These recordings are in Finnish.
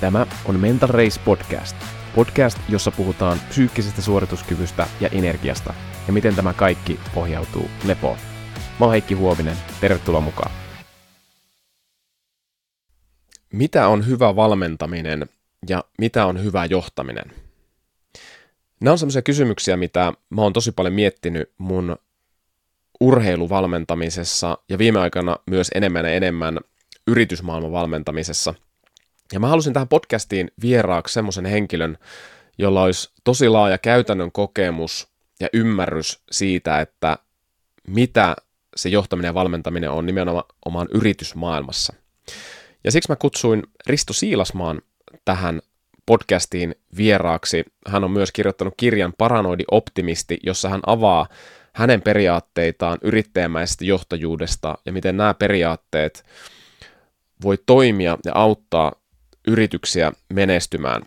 Tämä on Mental Race Podcast. Podcast, jossa puhutaan psyykkisestä suorituskyvystä ja energiasta ja miten tämä kaikki pohjautuu lepoon. Mä oon Heikki Huovinen, tervetuloa mukaan. Mitä on hyvä valmentaminen ja mitä on hyvä johtaminen? Nämä on sellaisia kysymyksiä, mitä mä oon tosi paljon miettinyt mun urheiluvalmentamisessa ja viime aikana myös enemmän ja enemmän yritysmaailman valmentamisessa – ja mä halusin tähän podcastiin vieraaksi semmoisen henkilön, jolla olisi tosi laaja käytännön kokemus ja ymmärrys siitä, että mitä se johtaminen ja valmentaminen on nimenomaan yritysmaailmassa. Ja siksi mä kutsuin Risto Siilasmaan tähän podcastiin vieraaksi. Hän on myös kirjoittanut kirjan Paranoidi optimisti, jossa hän avaa hänen periaatteitaan yrittäjämäisestä johtajuudesta ja miten nämä periaatteet voi toimia ja auttaa yrityksiä menestymään.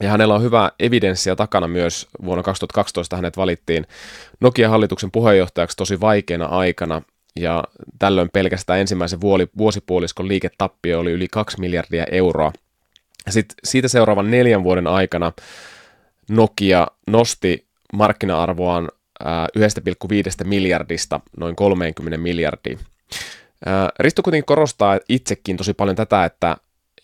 Ja hänellä on hyvä evidenssiä takana myös. Vuonna 2012 hänet valittiin Nokia-hallituksen puheenjohtajaksi tosi vaikeana aikana, ja tällöin pelkästään ensimmäisen vuosipuoliskon liiketappio oli yli 2 miljardia euroa. Sitten siitä seuraavan neljän vuoden aikana Nokia nosti markkina-arvoaan 1,5 miljardista noin 30 miljardia. Risto kuitenkin korostaa itsekin tosi paljon tätä, että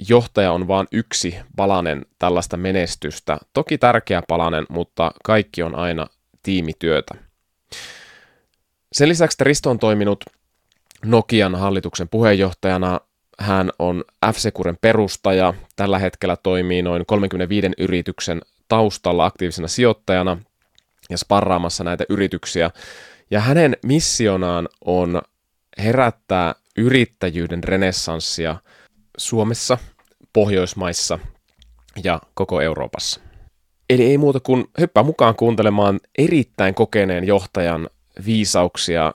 johtaja on vain yksi palanen tällaista menestystä. Toki tärkeä palanen, mutta kaikki on aina tiimityötä. Sen lisäksi Risto on toiminut Nokian hallituksen puheenjohtajana. Hän on F-Securen perustaja. Tällä hetkellä toimii noin 35 yrityksen taustalla aktiivisena sijoittajana ja sparraamassa näitä yrityksiä. Ja hänen missionaan on herättää yrittäjyyden renessanssia – Suomessa, Pohjoismaissa ja koko Euroopassa. Eli ei muuta kuin hyppää mukaan kuuntelemaan erittäin kokeneen johtajan viisauksia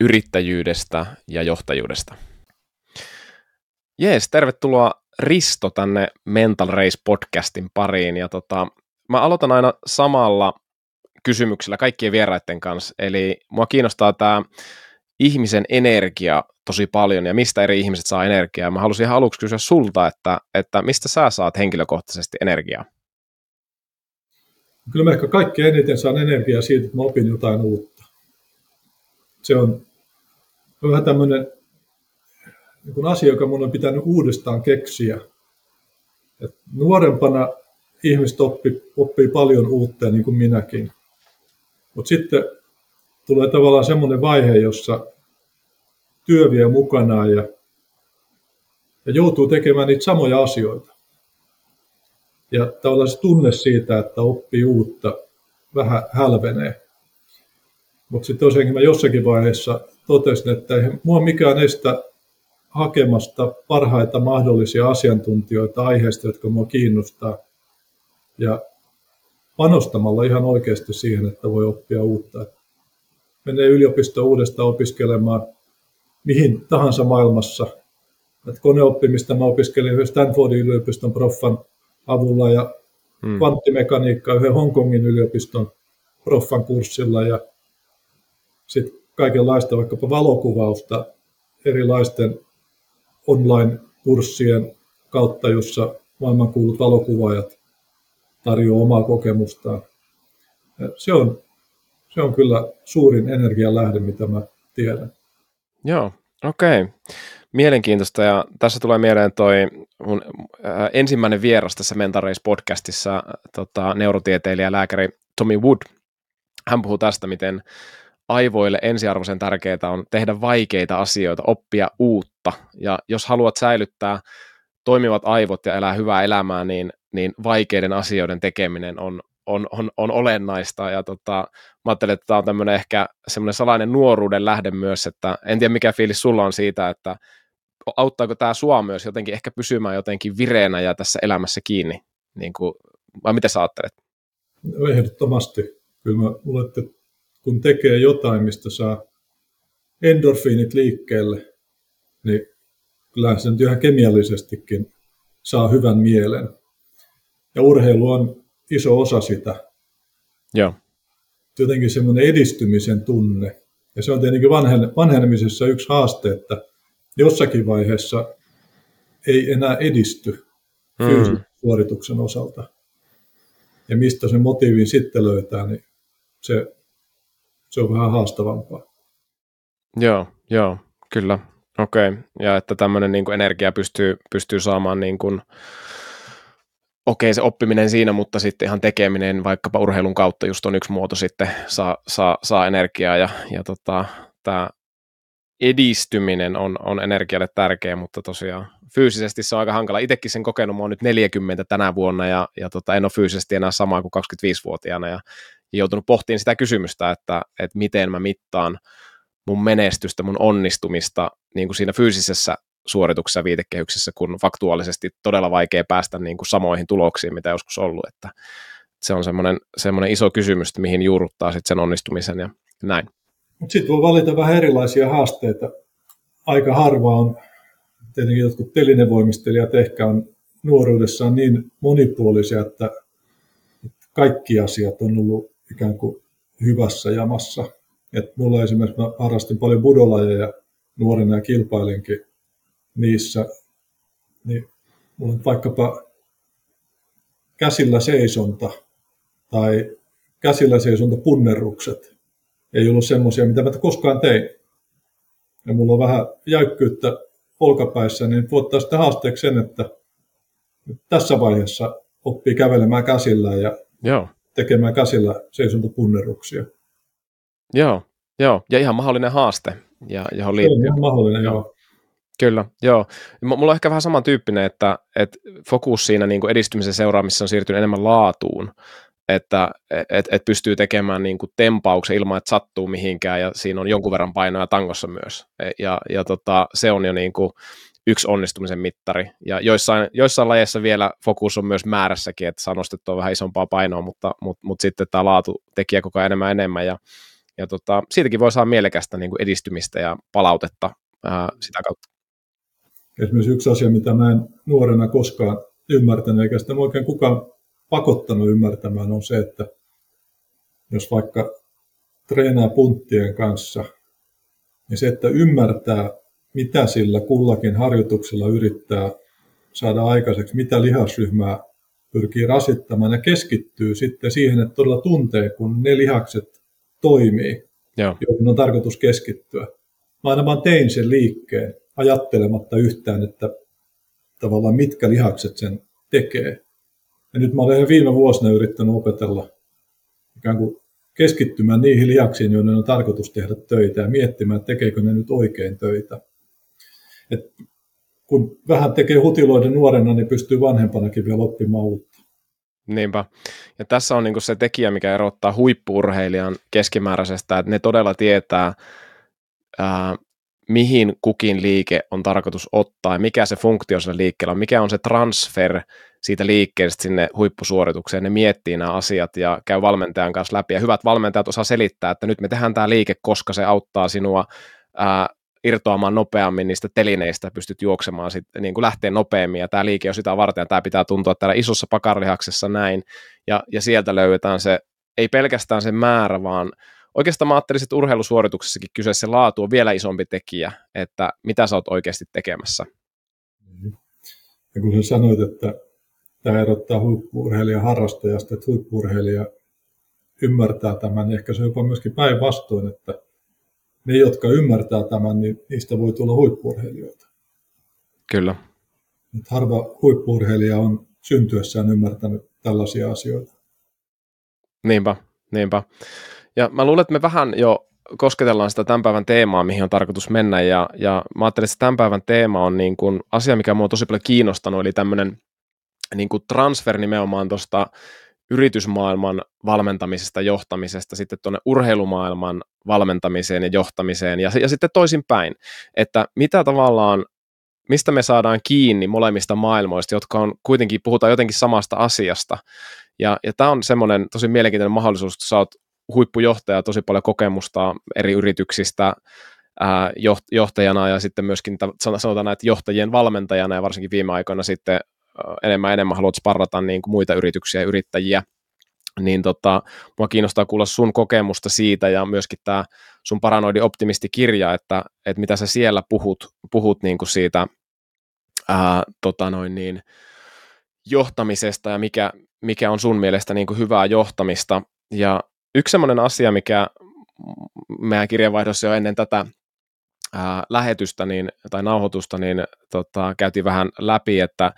yrittäjyydestä ja johtajuudesta. Jees, tervetuloa Risto tänne Mental Race podcastin pariin. Ja tota, mä aloitan aina samalla kysymyksellä kaikkien vieraiden kanssa. Eli mua kiinnostaa tämä ihmisen energia tosi paljon ja mistä eri ihmiset saa energiaa. Mä halusin ihan aluksi kysyä sulta, että, että mistä sä saat henkilökohtaisesti energiaa? Kyllä mä ehkä kaikkein eniten saan energiaa siitä, että mä opin jotain uutta. Se on vähän tämmöinen niin asia, joka mun on pitänyt uudestaan keksiä. Et nuorempana ihmiset oppii, oppii paljon uutta, niin kuin minäkin. Mutta sitten tulee tavallaan semmoinen vaihe, jossa työ vie mukanaan ja, ja joutuu tekemään niitä samoja asioita. Ja tavallaan se tunne siitä, että oppii uutta, vähän hälvenee. Mutta sitten tosiaankin mä jossakin vaiheessa totesin, että ei mua mikään estä hakemasta parhaita mahdollisia asiantuntijoita aiheesta, jotka mua kiinnostaa. Ja panostamalla ihan oikeasti siihen, että voi oppia uutta. Menee yliopisto uudestaan opiskelemaan mihin tahansa maailmassa. Et koneoppimista mä opiskelin Stanfordin yliopiston proffan avulla ja hmm. kvanttimekaniikkaa yhden Hongkongin yliopiston proffan kurssilla ja sitten kaikenlaista vaikkapa valokuvausta erilaisten online-kurssien kautta, jossa maailmankuulut valokuvaajat tarjoavat omaa kokemustaan. Se on, se on kyllä suurin energian lähde, mitä mä tiedän. Joo, okei. Okay. Mielenkiintoista ja tässä tulee mieleen toi mun äh, ensimmäinen vieras tässä Mental podcastissa, tota, neurotieteilijä lääkäri Tommy Wood. Hän puhuu tästä, miten aivoille ensiarvoisen tärkeää on tehdä vaikeita asioita, oppia uutta. Ja jos haluat säilyttää toimivat aivot ja elää hyvää elämää, niin, niin vaikeiden asioiden tekeminen on, on, on, on olennaista. Ja tota, mä ajattelen, että tämä on tämmöinen ehkä semmoinen salainen nuoruuden lähde myös, että en tiedä mikä fiilis sulla on siitä, että auttaako tämä sua myös jotenkin ehkä pysymään jotenkin vireenä ja tässä elämässä kiinni, niin kuin, vai mitä sä ajattelet? No, ehdottomasti. Kyllä mä luulen, että kun tekee jotain, mistä saa endorfiinit liikkeelle, niin kyllähän se nyt ihan kemiallisestikin saa hyvän mielen. Ja urheilu on iso osa sitä. Joo jotenkin semmoinen edistymisen tunne. Ja se on tietenkin vanhenemisessa yksi haaste, että jossakin vaiheessa ei enää edisty. mm. fyysisen suorituksen osalta. Ja mistä se motiivin sitten löytää, niin se, se on vähän haastavampaa. Joo, joo, kyllä. Okei, okay. ja että tämmöinen niin energia pystyy, pystyy saamaan niin kuin, okei se oppiminen siinä, mutta sitten ihan tekeminen vaikkapa urheilun kautta just on yksi muoto sitten saa, saa, saa energiaa ja, ja tota, tämä edistyminen on, on energialle tärkeä, mutta tosiaan fyysisesti se on aika hankala. Itsekin sen kokenut, mä oon nyt 40 tänä vuonna ja, ja tota, en ole fyysisesti enää samaa kuin 25-vuotiaana ja, ja joutunut pohtimaan sitä kysymystä, että, että miten mä mittaan mun menestystä, mun onnistumista niin kuin siinä fyysisessä suorituksessa viitekehyksessä, kun faktuaalisesti todella vaikea päästä niin kuin samoihin tuloksiin, mitä joskus ollut. Että se on semmoinen, semmoinen iso kysymys, mihin juurruttaa sitten sen onnistumisen ja näin. Sitten voi valita vähän erilaisia haasteita. Aika harva on, tietenkin jotkut telinevoimistelijat ehkä on nuoruudessaan niin monipuolisia, että kaikki asiat on ollut ikään kuin hyvässä jamassa. Et mulla esimerkiksi mä harrastin paljon budolajeja nuorena ja kilpailinkin niissä, niin mulla on vaikkapa käsillä seisonta tai käsillä seisonta punnerrukset ei ollut semmoisia, mitä mä koskaan tein. Ja mulla on vähän jäykkyyttä olkapäissä, niin ottaa sitten haasteeksi sen, että tässä vaiheessa oppii kävelemään käsillä ja Joo. tekemään käsillä seisontapunneruksia. Joo, joo, ja ihan mahdollinen haaste, ja, johon liittyy. Ihan mahdollinen, joo. joo. Kyllä, joo. Mulla on ehkä vähän samantyyppinen, että, että fokus siinä niin kuin edistymisen seuraamisessa on siirtynyt enemmän laatuun, että et, et pystyy tekemään niin kuin tempauksen ilman, että sattuu mihinkään, ja siinä on jonkun verran painoja tangossa myös. E, ja, ja tota, se on jo niin kuin yksi onnistumisen mittari. Ja joissain, joissain lajeissa vielä fokus on myös määrässäkin, että saa nostettua vähän isompaa painoa, mutta, mutta, mutta sitten tämä laatu tekee koko ajan enemmän enemmän, ja, ja tota, siitäkin voi saada mielekästä niin kuin edistymistä ja palautetta ää, sitä kautta. Esimerkiksi yksi asia, mitä mä en nuorena koskaan ymmärtänyt, eikä sitä oikein kukaan pakottanut ymmärtämään, on se, että jos vaikka treenaa punttien kanssa, niin se, että ymmärtää, mitä sillä kullakin harjoituksella yrittää saada aikaiseksi, mitä lihasryhmää pyrkii rasittamaan ja keskittyy sitten siihen, että todella tuntee, kun ne lihakset toimii, Joo. joihin on tarkoitus keskittyä. Mä aina vaan tein sen liikkeen ajattelematta yhtään, että tavallaan mitkä lihakset sen tekee. Ja nyt mä olen ihan viime vuosina yrittänyt opetella ikään kuin keskittymään niihin lihaksiin, joiden on tarkoitus tehdä töitä ja miettimään, tekeekö ne nyt oikein töitä. Et kun vähän tekee hutiloiden nuorena, niin pystyy vanhempanakin vielä oppimaan uutta. Niinpä. Ja tässä on niin se tekijä, mikä erottaa huippurheilijan keskimääräisestä, että ne todella tietää, ää, mihin kukin liike on tarkoitus ottaa ja mikä se funktio sillä liikkeellä on, mikä on se transfer siitä liikkeestä sinne huippusuoritukseen. Ne miettii nämä asiat ja käy valmentajan kanssa läpi. Ja hyvät valmentajat osaa selittää, että nyt me tehdään tämä liike, koska se auttaa sinua ää, irtoamaan nopeammin niistä telineistä, pystyt juoksemaan, sit, niin kuin lähtee nopeammin, ja tämä liike on sitä varten, tämä pitää tuntua täällä isossa pakarlihaksessa näin, ja, ja sieltä löydetään se, ei pelkästään se määrä, vaan oikeastaan mä ajattelisin, että urheilusuorituksessakin kyseessä laatu on vielä isompi tekijä, että mitä sä oot oikeasti tekemässä. Ja kun sä sanoit, että tämä erottaa huippuurheilijan harrastajasta, että huippuurheilija ymmärtää tämän, niin ehkä se on jopa myöskin päinvastoin, että ne, jotka ymmärtää tämän, niin niistä voi tulla huippuurheilijoita. Kyllä. Että harva huippuurheilija on syntyessään ymmärtänyt tällaisia asioita. Niinpä, niinpä. Ja mä luulen, että me vähän jo kosketellaan sitä tämän päivän teemaa, mihin on tarkoitus mennä, ja, ja mä ajattelin, että tämän päivän teema on niin kuin asia, mikä mua on tosi paljon kiinnostanut, eli tämmöinen niin kuin transfer nimenomaan tuosta yritysmaailman valmentamisesta, johtamisesta sitten tuonne urheilumaailman valmentamiseen ja johtamiseen ja, ja sitten toisinpäin, että mitä tavallaan, mistä me saadaan kiinni molemmista maailmoista, jotka on kuitenkin, puhutaan jotenkin samasta asiasta. Ja, ja tämä on semmoinen tosi mielenkiintoinen mahdollisuus, että sä oot huippujohtaja, tosi paljon kokemusta eri yrityksistä, johtajana ja sitten myöskin sanotaan näitä johtajien valmentajana ja varsinkin viime aikoina sitten enemmän enemmän haluat sparrata niin kuin muita yrityksiä ja yrittäjiä, niin tota, mua kiinnostaa kuulla sun kokemusta siitä ja myöskin tämä sun paranoidi optimistikirja, että, että mitä sä siellä puhut, puhut niin kuin siitä ää, tota noin niin, johtamisesta ja mikä, mikä on sun mielestä niin kuin hyvää johtamista. Ja yksi sellainen asia, mikä meidän kirjanvaihdossa jo ennen tätä ää, lähetystä niin, tai nauhoitusta, niin tota, käytiin vähän läpi, että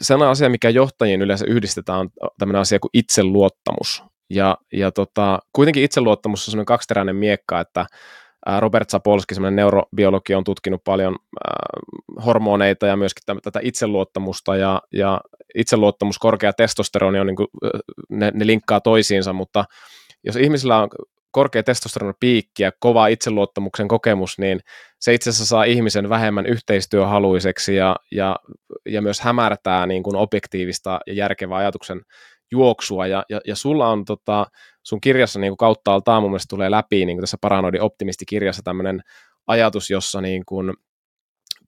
sellainen asia, mikä johtajien yleensä yhdistetään, on tämmöinen asia kuin itseluottamus. Ja, ja tota, kuitenkin itseluottamus on semmoinen kaksiteräinen miekka, että Robert Sapolski, semmoinen neurobiologi, on tutkinut paljon äh, hormoneita ja myöskin täm, tätä itseluottamusta, ja, ja itseluottamus, korkea testosteroni on niin kuin, ne, ne linkkaa toisiinsa, mutta jos ihmisillä on korkea piikki ja kova itseluottamuksen kokemus, niin se itse asiassa saa ihmisen vähemmän yhteistyöhaluiseksi ja, ja, ja myös hämärtää niin kuin objektiivista ja järkevää ajatuksen juoksua. Ja, ja, ja sulla on tota, sun kirjassa niin kuin kautta altaan mun mielestä tulee läpi niin kuin tässä Paranoidin optimistikirjassa tämmöinen ajatus, jossa niin kuin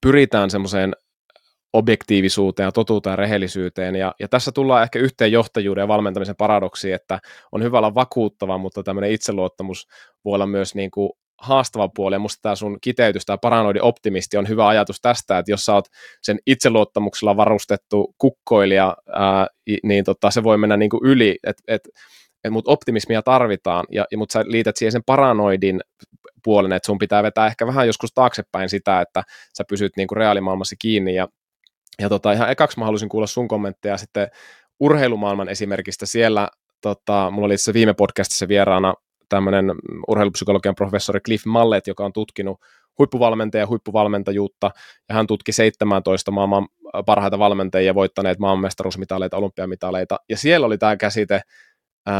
pyritään semmoiseen objektiivisuuteen ja totuuteen ja rehellisyyteen. Ja, ja tässä tullaan ehkä yhteen johtajuuden ja valmentamisen paradoksi, että on hyvä olla vakuuttava, mutta tämmöinen itseluottamus voi olla myös niin kuin haastava puoli, ja musta tämä sun kiteytys, tämä paranoidi optimisti on hyvä ajatus tästä, että jos sä oot sen itseluottamuksella varustettu kukkoilija, ää, niin tota, se voi mennä niin kuin yli, että et, et, mutta optimismia tarvitaan, ja, ja mutta sä liität siihen sen paranoidin puolen, että sun pitää vetää ehkä vähän joskus taaksepäin sitä, että sä pysyt niin kuin reaalimaailmassa kiinni, ja ja tota, ihan ekaksi mä halusin kuulla sun kommentteja sitten urheilumaailman esimerkistä. Siellä, tota, mulla oli se viime podcastissa vieraana tämmöinen urheilupsykologian professori Cliff Mallet, joka on tutkinut huippuvalmentaja ja huippuvalmentajuutta, ja hän tutki 17 maailman parhaita valmentajia, voittaneet maailmanmestaruusmitaleita, olympiamitaleita, ja siellä oli tämä käsite uh,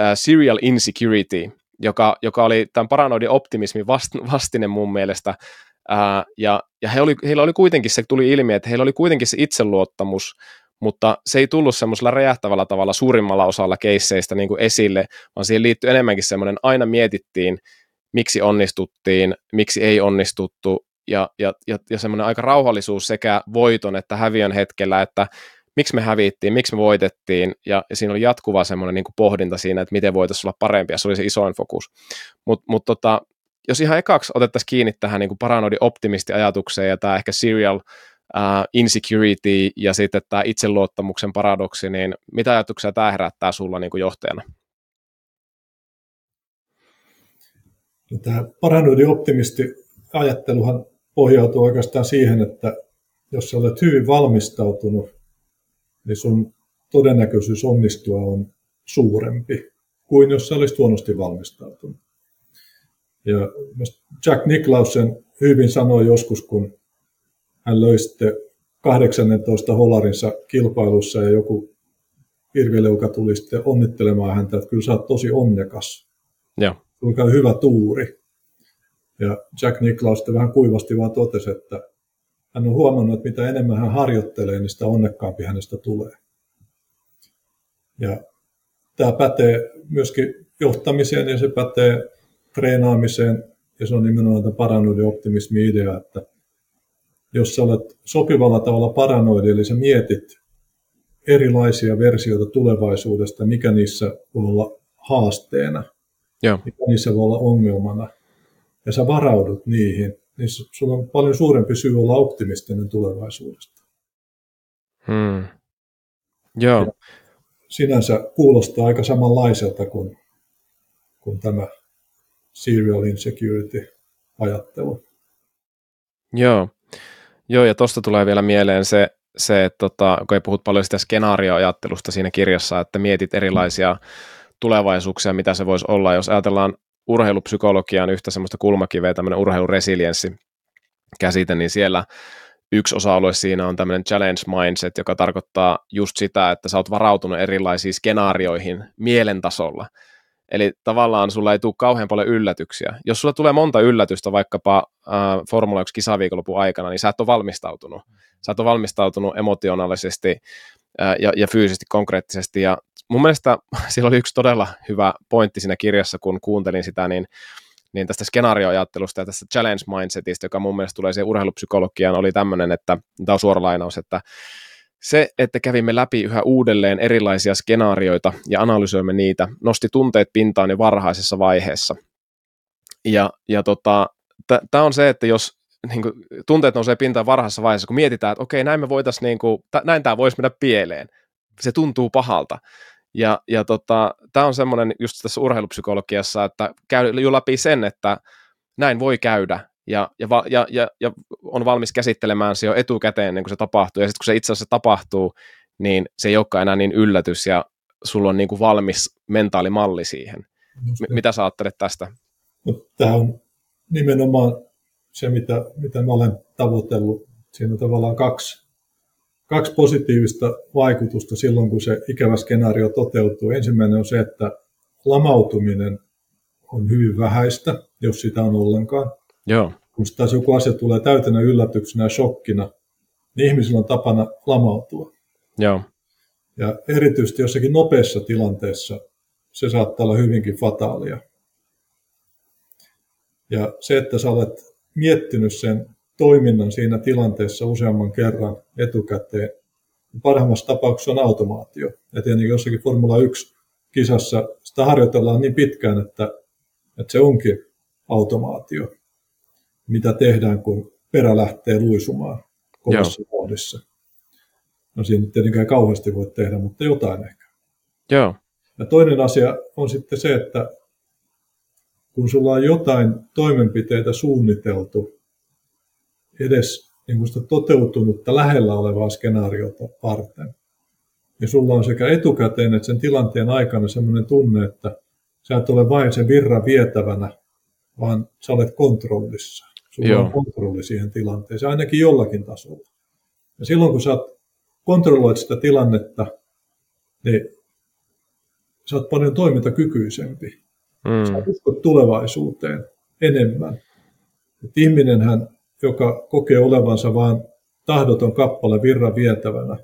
uh, serial insecurity, joka, joka oli tämän paranoidin optimismin vast, vastine mun mielestä, Ää, ja ja he oli, heillä oli kuitenkin, se tuli ilmi, että heillä oli kuitenkin se itseluottamus, mutta se ei tullut semmoisella räjähtävällä tavalla suurimmalla osalla keisseistä niin esille, vaan siihen liittyy enemmänkin semmoinen, aina mietittiin, miksi onnistuttiin, miksi ei onnistuttu, ja, ja, ja, ja semmoinen aika rauhallisuus sekä voiton että häviön hetkellä, että miksi me hävittiin, miksi me voitettiin, ja, ja siinä oli jatkuva semmoinen niin pohdinta siinä, että miten voitaisiin olla parempia, se oli se isoin fokus. Mutta mut tota, jos ihan ekaksi otettaisiin kiinni tähän niin paranoidin optimistiajatukseen ja tämä ehkä serial uh, insecurity ja sitten tämä itseluottamuksen paradoksi, niin mitä ajatuksia tämä herättää sulla niin kuin johtajana? No, tämä paranoidin optimisti ajatteluhan pohjautuu oikeastaan siihen, että jos sä olet hyvin valmistautunut, niin sun todennäköisyys onnistua on suurempi kuin jos sä olisit huonosti valmistautunut. Ja Jack Nicklausen hyvin sanoi joskus, kun hän löi sitten 18 holarinsa kilpailussa ja joku virveleuka tuli sitten onnittelemaan häntä, että kyllä sä oot tosi onnekas. Ja. Kuinka hyvä tuuri. Ja Jack Nicklaus sitten vähän kuivasti vaan totesi, että hän on huomannut, että mitä enemmän hän harjoittelee, niin sitä onnekkaampi hänestä tulee. Ja tämä pätee myöskin johtamiseen ja se pätee treenaamiseen, ja se on nimenomaan tämä paranoidin optimismi idea, että jos sä olet sopivalla tavalla paranoidi, eli sä mietit erilaisia versioita tulevaisuudesta, mikä niissä voi olla haasteena, Joo. mikä niissä voi olla ongelmana, ja sä varaudut niihin, niin sulla on paljon suurempi syy olla optimistinen tulevaisuudesta. Hmm. Joo. Ja sinänsä kuulostaa aika samanlaiselta kuin, kuin tämä serial insecurity-ajattelu. Joo. Joo, ja tuosta tulee vielä mieleen se, se että tota, kun ei puhut paljon sitä skenaarioajattelusta siinä kirjassa, että mietit erilaisia tulevaisuuksia, mitä se voisi olla. Jos ajatellaan urheilupsykologian yhtä semmoista kulmakiveä, tämmöinen urheiluresilienssi käsite, niin siellä yksi osa-alue siinä on tämmöinen challenge mindset, joka tarkoittaa just sitä, että sä oot varautunut erilaisiin skenaarioihin mielen tasolla. Eli tavallaan sulla ei tule kauhean paljon yllätyksiä. Jos sulla tulee monta yllätystä vaikkapa äh, Formula 1 kisaviikonlopun aikana, niin sä et ole valmistautunut. Sä et ole valmistautunut emotionaalisesti äh, ja, ja fyysisesti, konkreettisesti. Ja mun mielestä siellä oli yksi todella hyvä pointti siinä kirjassa, kun kuuntelin sitä, niin, niin tästä skenaarioajattelusta ja tästä challenge mindsetista, joka mun mielestä tulee siihen urheilupsykologiaan, oli tämmöinen, että tämä on suora lainaus, että se, että kävimme läpi yhä uudelleen erilaisia skenaarioita ja analysoimme niitä, nosti tunteet pintaan jo varhaisessa vaiheessa. Ja, ja tota, tämä on se, että jos niin kuin, tunteet nousee pintaan varhaisessa vaiheessa, kun mietitään, että okei, näin me voitaisiin, niin kuin, näin tämä voisi mennä pieleen. Se tuntuu pahalta. Ja, ja tota, tämä on semmoinen just tässä urheilupsykologiassa, että käy jo läpi sen, että näin voi käydä, ja, ja, ja, ja, ja on valmis käsittelemään se jo etukäteen, niin kuin se tapahtuu. Ja sitten kun se itse asiassa tapahtuu, niin se ei olekaan enää niin yllätys, ja sulla on niin kuin valmis mentaalimalli siihen. M- mitä sä ajattelet tästä? No, tämä on nimenomaan se, mitä, mitä mä olen tavoitellut. Siinä on tavallaan kaksi, kaksi positiivista vaikutusta silloin, kun se ikävä skenaario toteutuu. Ensimmäinen on se, että lamautuminen on hyvin vähäistä, jos sitä on ollenkaan. Joo. Kun taas joku asia tulee täytänä yllätyksenä ja shokkina, niin ihmisillä on tapana lamautua. Joo. Ja erityisesti jossakin nopeassa tilanteessa se saattaa olla hyvinkin fataalia. Ja se, että sä olet miettinyt sen toiminnan siinä tilanteessa useamman kerran etukäteen, parhaimmassa tapauksessa on automaatio. Ja tietenkin jossakin Formula 1 kisassa sitä harjoitellaan niin pitkään, että, että se onkin automaatio mitä tehdään, kun perä lähtee luisumaan kovassa kohdissa. No siinä tietenkään kauheasti voi tehdä, mutta jotain ehkä. Joo. Ja toinen asia on sitten se, että kun sulla on jotain toimenpiteitä suunniteltu edes niin kuin sitä toteutunutta lähellä olevaa skenaariota varten, niin sulla on sekä etukäteen että sen tilanteen aikana sellainen tunne, että sä et ole vain sen virran vietävänä, vaan sä olet kontrollissa. Sulla Joo. on kontrolli siihen tilanteeseen, ainakin jollakin tasolla. Ja silloin kun sä kontrolloit sitä tilannetta, niin sä oot paljon toimintakykyisempi. Mm. Sä uskot tulevaisuuteen enemmän. Et ihminenhän, joka kokee olevansa vain tahdoton kappale virran vietävänä,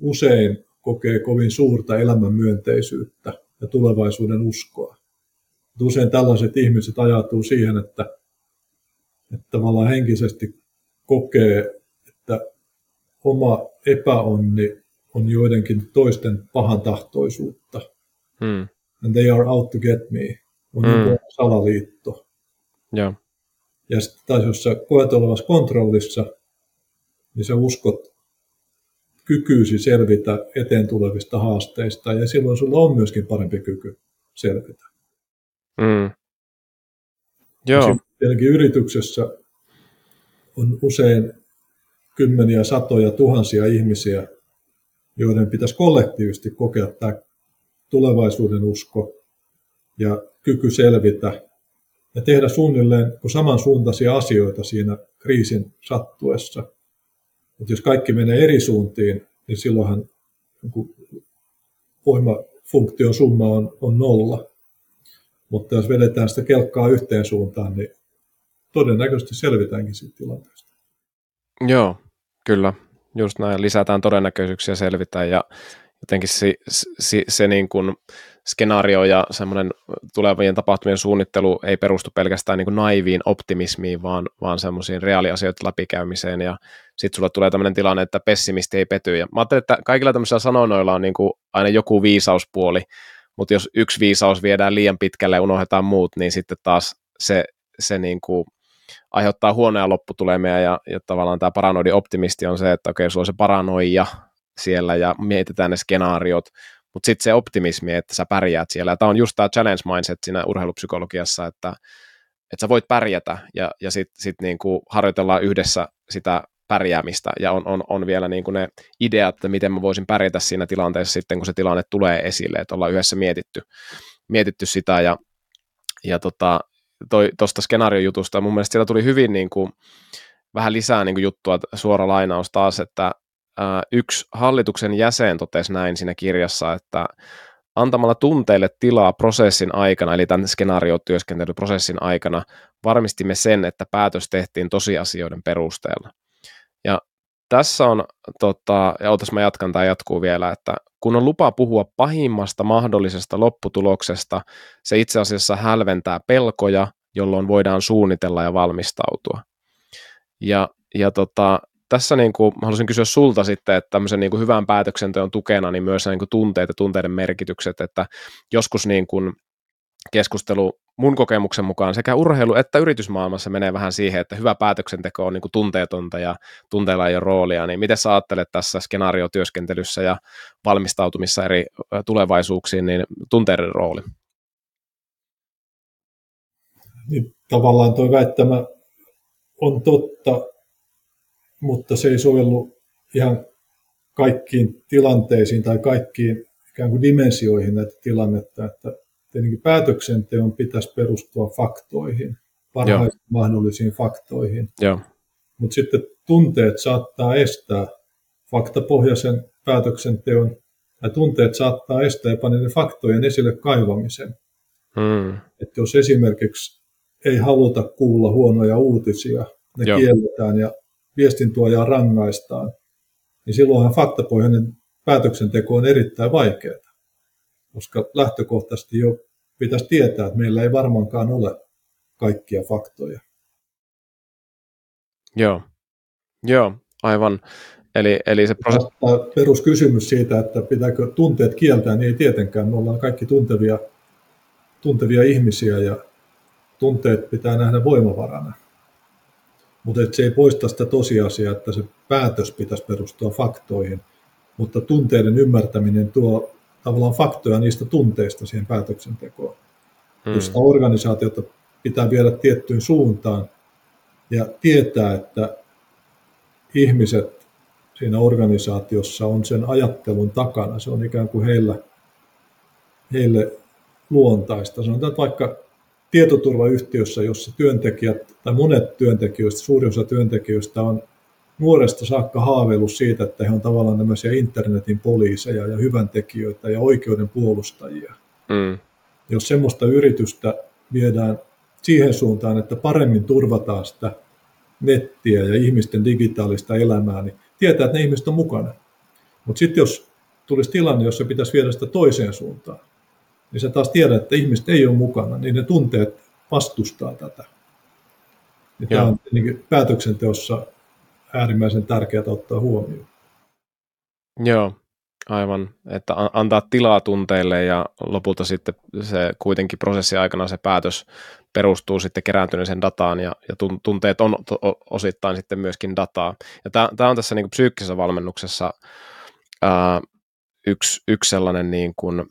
usein kokee kovin suurta elämän myönteisyyttä ja tulevaisuuden uskoa. Usein tällaiset ihmiset ajatuu siihen, että että tavallaan henkisesti kokee, että oma epäonni on joidenkin toisten pahan tahtoisuutta. Hmm. And they are out to get me. On hmm. salaliitto. Ja, ja sitten taas jos sä koet olevassa kontrollissa, niin sä uskot kykyysi selvitä eteen tulevista haasteista, ja silloin sulla on myöskin parempi kyky selvitä. Mm. Joo tietenkin yrityksessä on usein kymmeniä, satoja, tuhansia ihmisiä, joiden pitäisi kollektiivisesti kokea tämä tulevaisuuden usko ja kyky selvitä ja tehdä suunnilleen samansuuntaisia asioita siinä kriisin sattuessa. Mutta jos kaikki menee eri suuntiin, niin silloinhan voimafunktion summa on, on nolla. Mutta jos vedetään sitä kelkkaa yhteen suuntaan, niin todennäköisesti selvitäänkin siitä tilanteesta. Joo, kyllä. Just näin. Lisätään todennäköisyyksiä selvitä ja jotenkin se, se, se niin kuin skenaario ja semmoinen tulevien tapahtumien suunnittelu ei perustu pelkästään niin kuin naiviin optimismiin, vaan, vaan semmoisiin reaaliasioiden läpikäymiseen ja sitten sulle tulee tämmöinen tilanne, että pessimisti ei pety. Ja mä ajattelin, että kaikilla tämmöisillä sanonoilla on niin kuin aina joku viisauspuoli, mutta jos yksi viisaus viedään liian pitkälle ja unohdetaan muut, niin sitten taas se, se niin kuin aiheuttaa huonoja lopputulemia ja, ja tavallaan tämä paranoidi optimisti on se, että okei, sulla on se paranoia siellä ja mietitään ne skenaariot, mutta sitten se optimismi, että sä pärjäät siellä. Tämä on just tämä challenge mindset siinä urheilupsykologiassa, että, että sä voit pärjätä ja, ja sitten sit niinku harjoitellaan yhdessä sitä pärjäämistä ja on, on, on vielä niinku ne ideat, että miten mä voisin pärjätä siinä tilanteessa sitten, kun se tilanne tulee esille, että ollaan yhdessä mietitty, mietitty sitä ja, ja tota, tuosta skenaariojutusta. Mun mielestä siellä tuli hyvin niin kuin, vähän lisää niin kuin juttua, suora lainaus taas, että ää, yksi hallituksen jäsen totesi näin siinä kirjassa, että antamalla tunteille tilaa prosessin aikana, eli tämän skenaariotyöskentelyprosessin aikana, varmistimme sen, että päätös tehtiin tosiasioiden perusteella. Ja tässä on, tota, ja otas mä jatkan, tämä jatkuu vielä, että kun on lupa puhua pahimmasta mahdollisesta lopputuloksesta, se itse asiassa hälventää pelkoja, jolloin voidaan suunnitella ja valmistautua. Ja, ja tota, tässä niin kuin, haluaisin kysyä sulta sitten, että tämmöisen niin kuin hyvän päätöksenteon tukena, niin myös niin kuin tunteet ja tunteiden merkitykset, että joskus niin kuin keskustelu mun kokemuksen mukaan sekä urheilu- että yritysmaailmassa menee vähän siihen, että hyvä päätöksenteko on niin kuin tunteetonta ja tunteella ei ole roolia, niin miten sä ajattelet tässä skenaariotyöskentelyssä ja valmistautumissa eri tulevaisuuksiin, niin tunteiden rooli? Niin, tavallaan tuo väittämä on totta, mutta se ei sovellu ihan kaikkiin tilanteisiin tai kaikkiin ikään kuin dimensioihin näitä tilannetta, että tietenkin päätöksenteon pitäisi perustua faktoihin, parhaisiin mahdollisiin faktoihin. Mutta sitten tunteet saattaa estää faktapohjaisen päätöksenteon, ja tunteet saattaa estää jopa niiden faktojen esille kaivamisen. Hmm. Että jos esimerkiksi ei haluta kuulla huonoja uutisia, ne Joo. kielletään ja viestintuojaa rangaistaan, niin silloinhan faktapohjainen päätöksenteko on erittäin vaikeaa, koska lähtökohtaisesti jo pitäisi tietää, että meillä ei varmaankaan ole kaikkia faktoja. Joo, Joo aivan. Eli, eli se prosessi... Peruskysymys siitä, että pitääkö tunteet kieltää, niin ei tietenkään. Me ollaan kaikki tuntevia, tuntevia ihmisiä ja tunteet pitää nähdä voimavarana. Mutta se ei poista sitä tosiasiaa, että se päätös pitäisi perustua faktoihin, mutta tunteiden ymmärtäminen tuo tavallaan faktoja niistä tunteista siihen päätöksentekoon. Hmm. Jos sitä organisaatiota pitää viedä tiettyyn suuntaan ja tietää, että ihmiset siinä organisaatiossa on sen ajattelun takana. Se on ikään kuin heillä, heille luontaista. Sanotaan, että vaikka tietoturvayhtiössä, jossa työntekijät tai monet työntekijöistä, suuri osa työntekijöistä on nuoresta saakka haaveillut siitä, että he on tavallaan tämmöisiä internetin poliiseja ja hyväntekijöitä ja oikeuden puolustajia. Mm. Jos semmoista yritystä viedään siihen suuntaan, että paremmin turvataan sitä nettiä ja ihmisten digitaalista elämää, niin tietää, että ne ihmiset on mukana. Mutta sitten jos tulisi tilanne, jossa pitäisi viedä sitä toiseen suuntaan, niin sä taas tiedät, että ihmiset ei ole mukana, niin ne tunteet vastustaa tätä. Ja tämä on päätöksenteossa äärimmäisen tärkeää ottaa huomioon. Joo, aivan. Että antaa tilaa tunteille ja lopulta sitten se kuitenkin prosessi aikana se päätös perustuu sitten kerääntyneeseen dataan ja, ja tunteet on osittain sitten myöskin dataa. Ja tämä on tässä niin kuin psyykkisessä valmennuksessa ää, yksi, yksi sellainen niin kuin,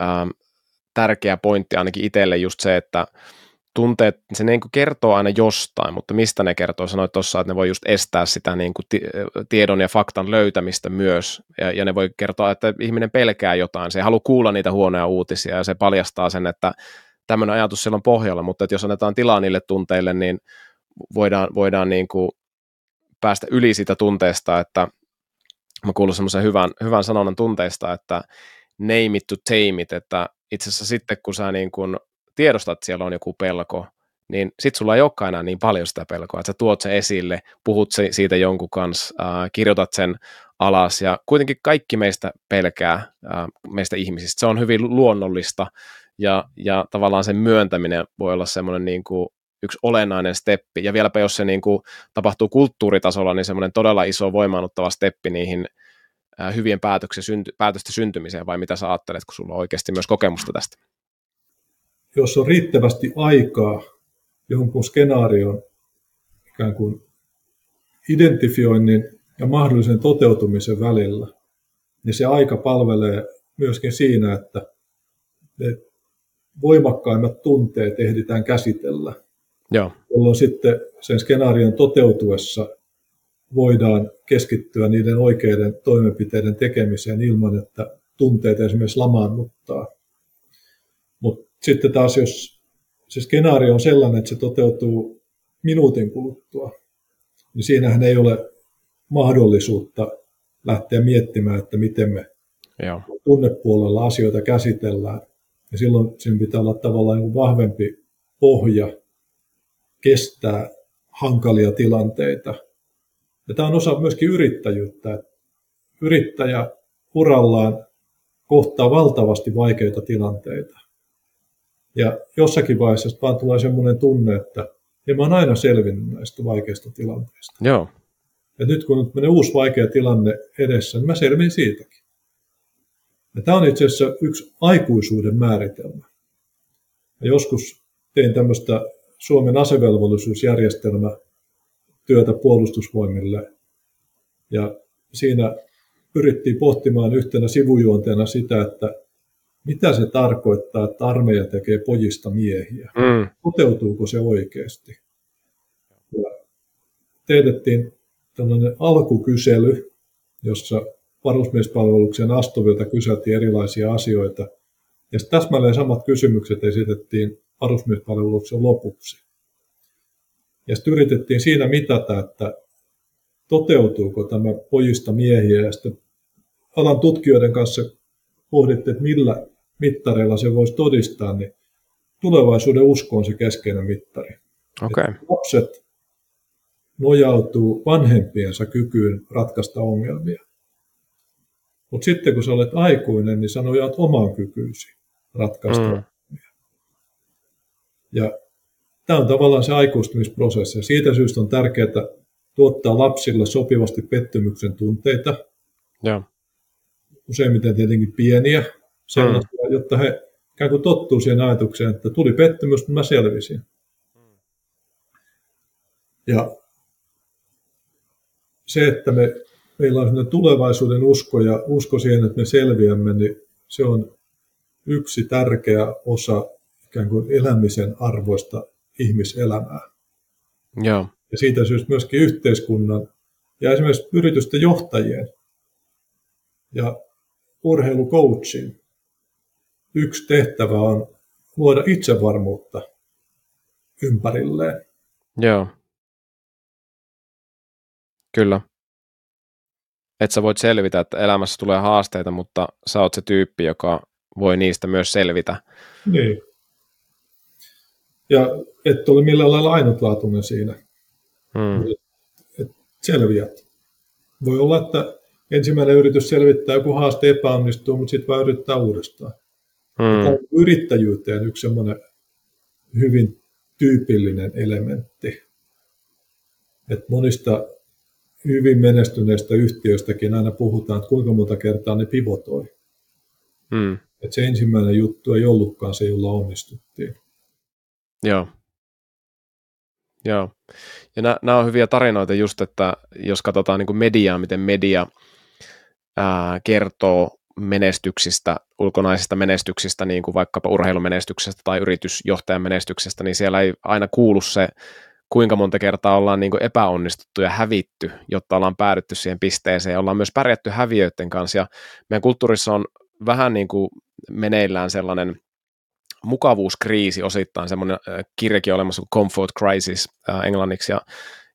ää, tärkeä pointti ainakin itselle just se, että tunteet, se niin kuin kertoo aina jostain, mutta mistä ne kertoo? Sanoit tuossa, että ne voi just estää sitä niin kuin tiedon ja faktan löytämistä myös, ja, ja ne voi kertoa, että ihminen pelkää jotain, se ei halua kuulla niitä huonoja uutisia, ja se paljastaa sen, että tämmöinen ajatus siellä on pohjalla, mutta että jos annetaan tilaa niille tunteille, niin voidaan, voidaan niin kuin päästä yli siitä tunteesta, että mä kuulun semmoisen hyvän, hyvän sanonnan tunteista, että name it to tame it, että itse asiassa sitten kun sä niin kuin tiedostat, että siellä on joku pelko, niin sit sulla ei olekaan enää niin paljon sitä pelkoa, että sä tuot sen esille, puhut se, siitä jonkun kanssa, äh, kirjoitat sen alas ja kuitenkin kaikki meistä pelkää, äh, meistä ihmisistä. Se on hyvin luonnollista ja, ja tavallaan sen myöntäminen voi olla semmoinen niin kuin yksi olennainen steppi ja vieläpä jos se niin kuin tapahtuu kulttuuritasolla, niin semmoinen todella iso voimaannuttava steppi niihin äh, hyvien synty, päätösten syntymiseen vai mitä sä ajattelet, kun sulla on oikeasti myös kokemusta tästä? Jos on riittävästi aikaa jonkun skenaarion ikään kuin identifioinnin ja mahdollisen toteutumisen välillä, niin se aika palvelee myöskin siinä, että ne voimakkaimmat tunteet ehditään käsitellä. Joo. Jolloin sitten sen skenaarion toteutuessa voidaan keskittyä niiden oikeiden toimenpiteiden tekemiseen ilman, että tunteet esimerkiksi lamaannuttaa. Sitten taas, jos se skenaario on sellainen, että se toteutuu minuutin kuluttua, niin siinähän ei ole mahdollisuutta lähteä miettimään, että miten me Joo. tunnepuolella asioita käsitellään. Ja silloin siinä pitää olla tavallaan vahvempi pohja kestää hankalia tilanteita. Ja tämä on osa myöskin yrittäjyyttä. Yrittäjä urallaan kohtaa valtavasti vaikeita tilanteita. Ja jossakin vaiheessa vaan tulee semmoinen tunne, että ja mä oon aina selvinnyt näistä vaikeista tilanteista. Joo. Ja nyt kun on uusi vaikea tilanne edessä, niin mä selvin siitäkin. Ja tämä on itse asiassa yksi aikuisuuden määritelmä. Ja joskus tein tämmöistä Suomen asevelvollisuusjärjestelmä työtä puolustusvoimille. Ja siinä pyrittiin pohtimaan yhtenä sivujuonteena sitä, että mitä se tarkoittaa, että armeija tekee pojista miehiä. Mm. Toteutuuko se oikeasti? Ja teetettiin tällainen alkukysely, jossa varusmiespalveluksen astuvilta kyseltiin erilaisia asioita. Ja täsmälleen samat kysymykset esitettiin varusmiespalveluksen lopuksi. Ja sitten yritettiin siinä mitata, että toteutuuko tämä pojista miehiä. Ja sitten alan tutkijoiden kanssa pohdittiin, että millä mittareilla se voisi todistaa, niin tulevaisuuden usko on se keskeinen mittari. Okay. lapset nojautuu vanhempiensa kykyyn ratkaista ongelmia. Mutta sitten kun sä olet aikuinen, niin sä nojaat omaan kykyysi ratkaista mm. ongelmia. Ja tämä on tavallaan se aikuistumisprosessi. Ja siitä syystä on tärkeää tuottaa lapsille sopivasti pettymyksen tunteita. Ja. Useimmiten tietenkin pieniä, sellaisia, mm. Jotta he ikään kuin tottuu siihen ajatukseen, että tuli pettymys, mutta mä selvisin. Ja se, että me, meillä on tulevaisuuden usko ja usko siihen, että me selviämme, niin se on yksi tärkeä osa ikään kuin elämisen arvoista ihmiselämää. Joo. Ja siitä syystä myöskin yhteiskunnan ja esimerkiksi yritysten johtajien ja urheilucoachin yksi tehtävä on luoda itsevarmuutta ympärilleen. Joo. Kyllä. Että sä voit selvitä, että elämässä tulee haasteita, mutta sä oot se tyyppi, joka voi niistä myös selvitä. Niin. Ja et ole millään lailla ainutlaatuinen siinä. Hmm. Et selviät. Voi olla, että ensimmäinen yritys selvittää, joku haaste epäonnistuu, mutta sitten vaan yrittää uudestaan. Hmm. yrittäjyyteen yksi semmoinen hyvin tyypillinen elementti. Et monista hyvin menestyneistä yhtiöistäkin aina puhutaan, että kuinka monta kertaa ne pivotoi. Hmm. Et se ensimmäinen juttu ei ollutkaan se, jolla onnistuttiin. Joo. Joo. Ja nämä on hyviä tarinoita just, että jos katsotaan niin kuin mediaa, miten media ää, kertoo menestyksistä, ulkonaisista menestyksistä, niin kuin vaikkapa urheilumenestyksestä tai yritysjohtajan menestyksestä, niin siellä ei aina kuulu se, kuinka monta kertaa ollaan niin kuin epäonnistuttu ja hävitty, jotta ollaan päädytty siihen pisteeseen. Ollaan myös pärjätty häviöiden kanssa ja meidän kulttuurissa on vähän niin kuin meneillään sellainen mukavuuskriisi osittain, semmoinen kirjakin olemassa kuin Comfort Crisis äh, englanniksi, ja,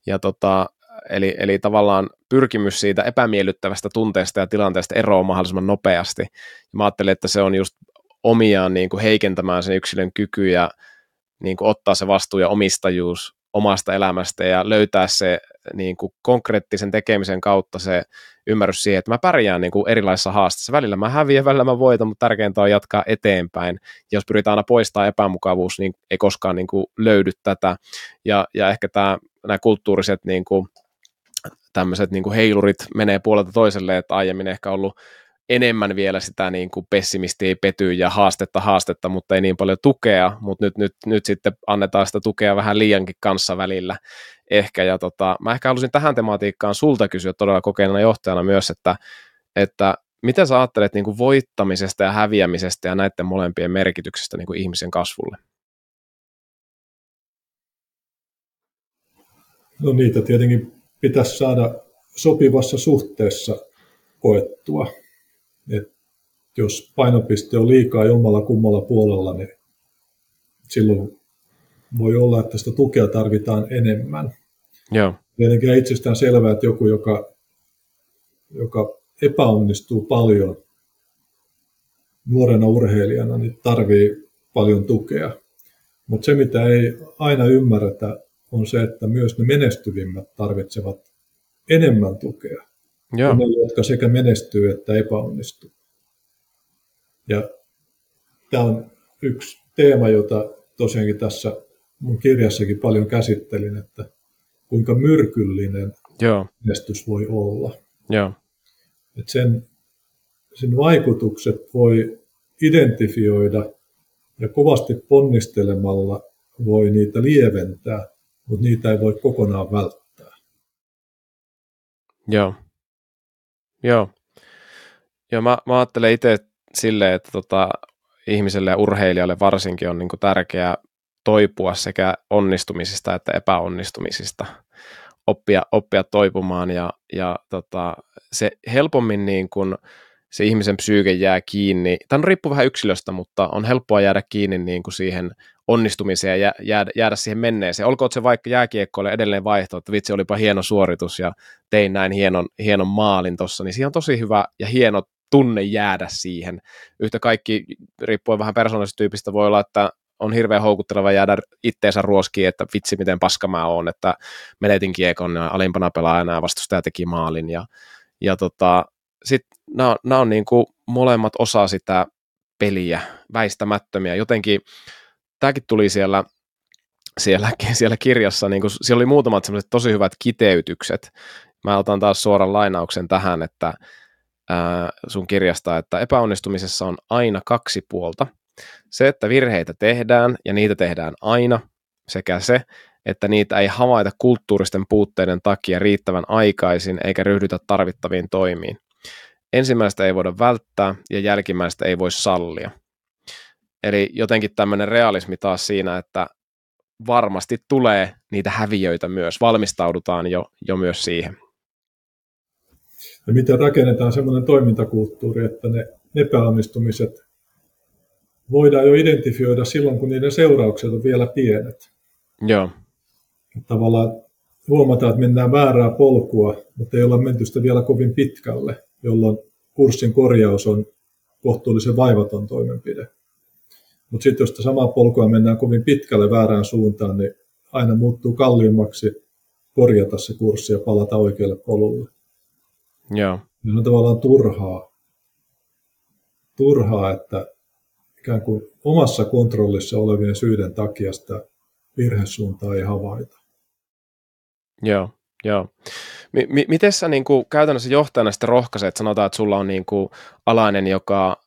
ja tota, eli, eli tavallaan pyrkimys siitä epämiellyttävästä tunteesta ja tilanteesta eroon mahdollisimman nopeasti. Ja mä ajattelin, että se on just omiaan niin kuin heikentämään sen yksilön kykyä niin kuin ottaa se vastuu ja omistajuus omasta elämästä ja löytää se niin kuin konkreettisen tekemisen kautta se ymmärrys siihen, että mä pärjään niin kuin erilaisissa haasteissa. Välillä mä häviän, välillä mä voitan, mutta tärkeintä on jatkaa eteenpäin. Jos pyritään aina poistaa epämukavuus, niin ei koskaan niin kuin löydy tätä. Ja, ja ehkä tämä, nämä kulttuuriset niin kuin, tämmöiset niin kuin heilurit menee puolelta toiselle, että aiemmin ehkä ollut enemmän vielä sitä niin kuin pessimistiä, pety ja haastetta haastetta, mutta ei niin paljon tukea, mutta nyt, nyt, nyt sitten annetaan sitä tukea vähän liiankin kanssa välillä ehkä, ja tota, mä ehkä halusin tähän tematiikkaan sulta kysyä todella kokeilena johtajana myös, että, että mitä sä ajattelet niin kuin voittamisesta ja häviämisestä ja näiden molempien merkityksestä niin kuin ihmisen kasvulle? No niitä tietenkin pitäisi saada sopivassa suhteessa koettua. Et jos painopiste on liikaa jommalla kummalla puolella, niin silloin voi olla, että sitä tukea tarvitaan enemmän. Joo. Tietenkin itsestään selvää, että joku, joka, joka epäonnistuu paljon nuorena urheilijana, niin tarvii paljon tukea. Mutta se, mitä ei aina ymmärretä, on se, että myös ne menestyvimmät tarvitsevat enemmän tukea. Joo. Ne, jotka sekä menestyy että epäonnistuu. Ja tämä on yksi teema, jota tosiaankin tässä mun kirjassakin paljon käsittelin, että kuinka myrkyllinen Joo. menestys voi olla. Joo. Et sen, sen vaikutukset voi identifioida Ja kovasti ponnistelemalla voi niitä lieventää, mutta niitä ei voi kokonaan välttää. Joo. Joo. Joo, mä, mä ajattelen itse silleen, että tota, ihmiselle ja urheilijalle varsinkin on niin tärkeää toipua sekä onnistumisista että epäonnistumisista, oppia, oppia toipumaan ja, ja tota, se helpommin niin kuin se ihmisen psyyke jää kiinni, tämä riippuu vähän yksilöstä, mutta on helppoa jäädä kiinni niin kuin siihen onnistumiseen ja jäädä, jäädä siihen menneeseen. Olkoon se vaikka jääkiekkoille edelleen vaihto, että vitsi olipa hieno suoritus ja tein näin hienon, hienon maalin tuossa, niin siihen on tosi hyvä ja hieno tunne jäädä siihen. Yhtä kaikki, riippuen vähän persoonallisesta voi olla, että on hirveän houkutteleva jäädä itteensä ruoskiin, että vitsi miten paska mä oon, että menetin kiekon ja alimpana pelaajana ja vastustaja teki maalin. Ja, ja tota, sitten nämä, nämä on niin kuin molemmat osa sitä peliä, väistämättömiä. Jotenkin tämäkin tuli siellä, siellä, siellä kirjassa, niin kuin, siellä oli muutamat tosi hyvät kiteytykset. Mä otan taas suoran lainauksen tähän, että ää, sun kirjasta, että epäonnistumisessa on aina kaksi puolta. Se, että virheitä tehdään ja niitä tehdään aina, sekä se, että niitä ei havaita kulttuuristen puutteiden takia riittävän aikaisin eikä ryhdytä tarvittaviin toimiin. Ensimmäistä ei voida välttää ja jälkimmäistä ei voi sallia. Eli jotenkin tämmöinen realismi taas siinä, että varmasti tulee niitä häviöitä myös, valmistaudutaan jo, jo myös siihen. Ja miten rakennetaan semmoinen toimintakulttuuri, että ne epäonnistumiset voidaan jo identifioida silloin, kun niiden seuraukset on vielä pienet. Joo. Tavallaan huomataan, että mennään väärää polkua, mutta ei olla menty sitä vielä kovin pitkälle, jolloin kurssin korjaus on kohtuullisen vaivaton toimenpide. Mutta sitten jos samaa polkua mennään kovin pitkälle väärään suuntaan, niin aina muuttuu kalliimmaksi korjata se kurssi ja palata oikealle polulle. Joo. Ja on tavallaan turhaa, turhaa, että ikään kuin omassa kontrollissa olevien syiden takia sitä virhesuuntaa ei havaita. Joo, joo. M- miten sä niin kuin, käytännössä johtajana sitten rohkaiset, sanotaan, että sulla on niin kuin, alainen, joka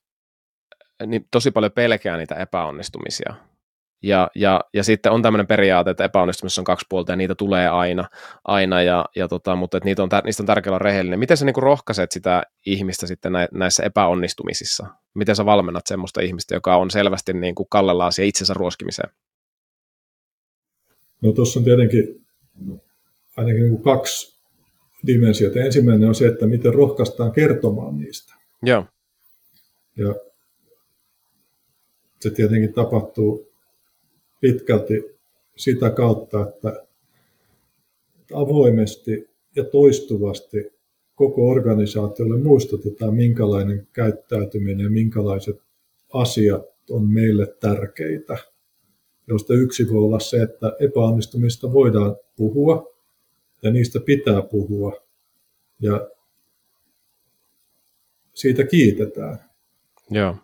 niin tosi paljon pelkää niitä epäonnistumisia. Ja, ja, ja sitten on tämmöinen periaate, että epäonnistumisessa on kaksi puolta ja niitä tulee aina, aina ja, ja tota, mutta niitä on, niistä on tärkeää olla rehellinen. Miten sä niin kuin rohkaiset sitä ihmistä sitten näissä epäonnistumisissa? Miten sä valmennat semmoista ihmistä, joka on selvästi niin kuin kallellaan siihen itsensä ruoskimiseen? No tuossa on tietenkin ainakin niin kuin kaksi dimensiota. Ensimmäinen on se, että miten rohkaistaan kertomaan niistä. Joo. Ja se tietenkin tapahtuu pitkälti sitä kautta, että avoimesti ja toistuvasti koko organisaatiolle muistutetaan, minkälainen käyttäytyminen ja minkälaiset asiat on meille tärkeitä, josta yksi voi olla se, että epäonnistumista voidaan puhua ja niistä pitää puhua ja siitä kiitetään. Joo.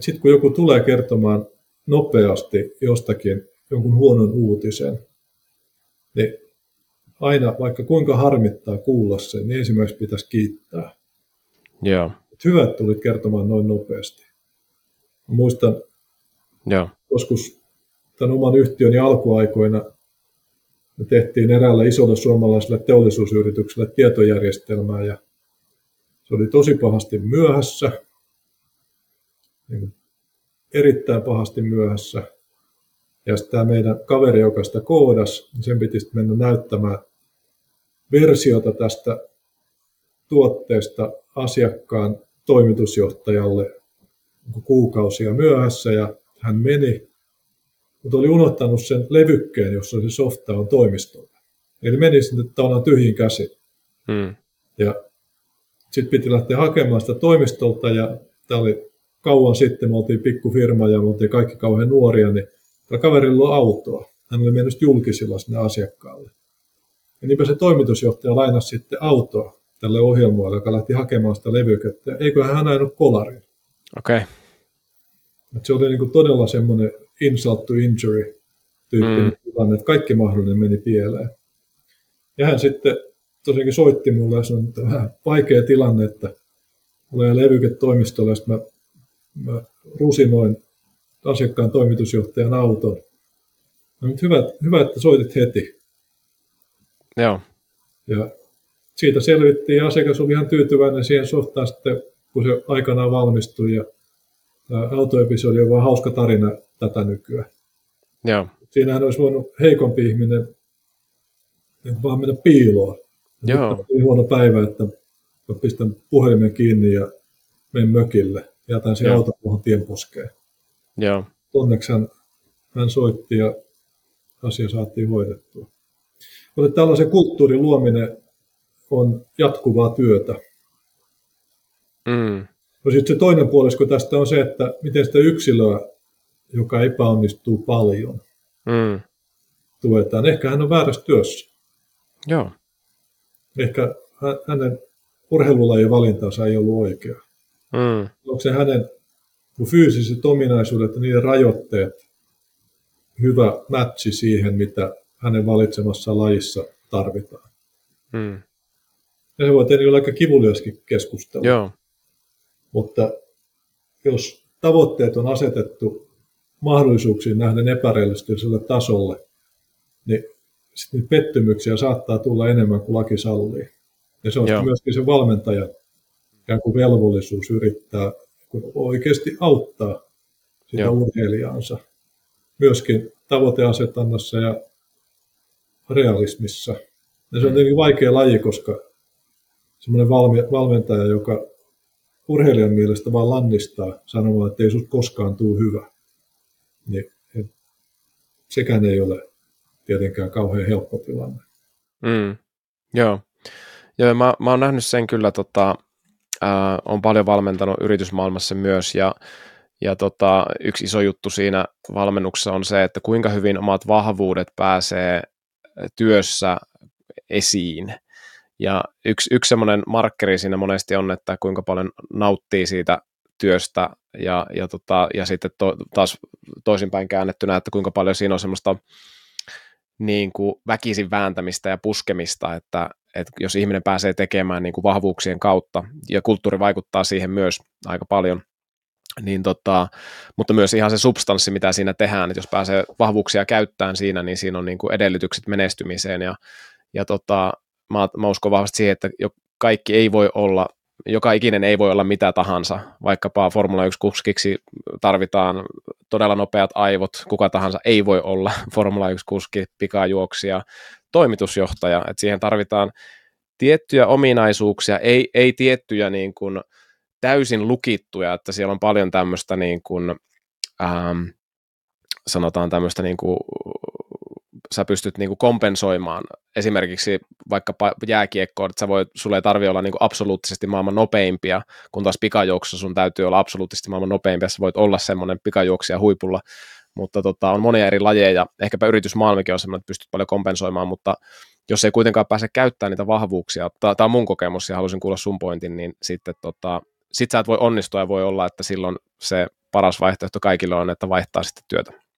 Sitten kun joku tulee kertomaan nopeasti jostakin jonkun huonon uutisen, niin aina, vaikka kuinka harmittaa kuulla sen, niin ensimmäiseksi pitäisi kiittää. Joo. Et hyvä, että tulit kertomaan noin nopeasti. Mä muistan Joo. joskus tämän oman yhtiöni alkuaikoina me tehtiin eräällä isolle suomalaiselle teollisuusyritykselle tietojärjestelmää ja se oli tosi pahasti myöhässä niin erittäin pahasti myöhässä. Ja tämä meidän kaveri, joka sitä koodas, niin sen piti mennä näyttämään versiota tästä tuotteesta asiakkaan toimitusjohtajalle kuukausia myöhässä ja hän meni, mutta oli unohtanut sen levykkeen, jossa se softa on toimistolla. Eli meni sinne tavallaan tyhjin käsi. Hmm. Ja sitten piti lähteä hakemaan sitä toimistolta ja tämä oli kauan sitten, me oltiin pikkufirma ja me oltiin kaikki kauhean nuoria, niin tällä kaverilla on autoa. Hän oli mennyt julkisilla sinne asiakkaalle. Ja niinpä se toimitusjohtaja lainasi sitten autoa tälle ohjelmoille, joka lähti hakemaan sitä levykettä. Eikö hän ajanut kolarin? Okei. Okay. se oli niin kuin todella semmoinen insult to injury tyyppinen mm. tilanne, että kaikki mahdollinen meni pieleen. Ja hän sitten tosiaankin soitti mulle ja sanoi, että vähän vaikea tilanne, että mulla ei levyke toimistolla, ja mä mä rusinoin asiakkaan toimitusjohtajan auton. No, mutta hyvä, hyvä, että soitit heti. Joo. Ja siitä selvittiin ja asiakas oli ihan tyytyväinen siihen suhtaan sitten, kun se aikanaan valmistui. Ja tämä autoepisodi on vaan hauska tarina tätä nykyään. Joo. Siinähän olisi voinut heikompi ihminen vaan mennä piiloon. Joo. Niin huono päivä, että mä pistän puhelimen kiinni ja menen mökille. Jätän sen auton tuohon tienposkeen. Joo. Onneksi hän, hän soitti ja asia saatiin hoidettua. Mutta tällaisen kulttuurin luominen on jatkuvaa työtä. Mm. No sitten se toinen puolisko tästä on se, että miten sitä yksilöä, joka epäonnistuu paljon, Mm. tuetaan. Ehkä hän on väärässä työssä. Joo. Ehkä hä- hänen urheilulajien valintansa ei ollut oikea. Mm. Onko se hänen fyysiset ominaisuudet ja niiden rajoitteet hyvä matchi siihen, mitä hänen valitsemassa lajissa tarvitaan. Mm. Ja se voi tehdä olla aika kivuliaskin keskustelu. Joo. Mutta jos tavoitteet on asetettu mahdollisuuksiin nähden epärealistiselle tasolle, niin sit niitä pettymyksiä saattaa tulla enemmän kuin laki sallii. Ja se on Joo. sitten myöskin se valmentajan ikään kuin velvollisuus yrittää kun oikeasti auttaa sitä Joo. urheilijaansa. Myöskin tavoiteasetannassa ja realismissa. Ja se on tietenkin vaikea laji, koska semmoinen valme- valmentaja, joka urheilijan mielestä vaan lannistaa sanomaan, että ei susta koskaan tule hyvä, niin sekään ei ole tietenkään kauhean helppo tilanne. Mm. Joo. Joo, mä, mä oon nähnyt sen kyllä, tota, ää, on paljon valmentanut yritysmaailmassa myös, ja, ja tota, yksi iso juttu siinä valmennuksessa on se, että kuinka hyvin omat vahvuudet pääsee työssä esiin. Ja yksi, yksi semmoinen markkeri siinä monesti on, että kuinka paljon nauttii siitä työstä ja, ja, tota, ja sitten to, taas toisinpäin käännettynä, että kuinka paljon siinä on semmoista niin kuin väkisin vääntämistä ja puskemista, että, että jos ihminen pääsee tekemään niin kuin vahvuuksien kautta, ja kulttuuri vaikuttaa siihen myös aika paljon, niin tota, mutta myös ihan se substanssi, mitä siinä tehdään, että jos pääsee vahvuuksia käyttämään siinä, niin siinä on niin kuin edellytykset menestymiseen, ja, ja tota, mä, mä uskon vahvasti siihen, että jo, kaikki ei voi olla, joka ikinen ei voi olla mitä tahansa, vaikkapa Formula 1-kuskiksi tarvitaan todella nopeat aivot, kuka tahansa ei voi olla Formula 1-kuski, pikajuoksija, toimitusjohtaja, että siihen tarvitaan tiettyjä ominaisuuksia, ei, ei tiettyjä niin kuin täysin lukittuja, että siellä on paljon tämmöistä niin kuin, ähm, sanotaan tämmöistä niin kuin, sä pystyt niin kuin kompensoimaan esimerkiksi vaikka jääkiekkoa, että sä voit, sulle ei tarvitse olla niin kuin absoluuttisesti maailman nopeimpia, kun taas pikajuoksussa sun täytyy olla absoluuttisesti maailman nopeimpia, sä voit olla semmoinen pikajuoksija huipulla, mutta tota, on monia eri lajeja, ehkäpä yritysmaailmakin on semmoinen, että pystyt paljon kompensoimaan, mutta jos ei kuitenkaan pääse käyttämään niitä vahvuuksia, tämä on mun kokemus ja halusin kuulla sun pointin, niin sitten tota, sit sä et voi onnistua ja voi olla, että silloin se paras vaihtoehto kaikille on, että vaihtaa sitten työtä.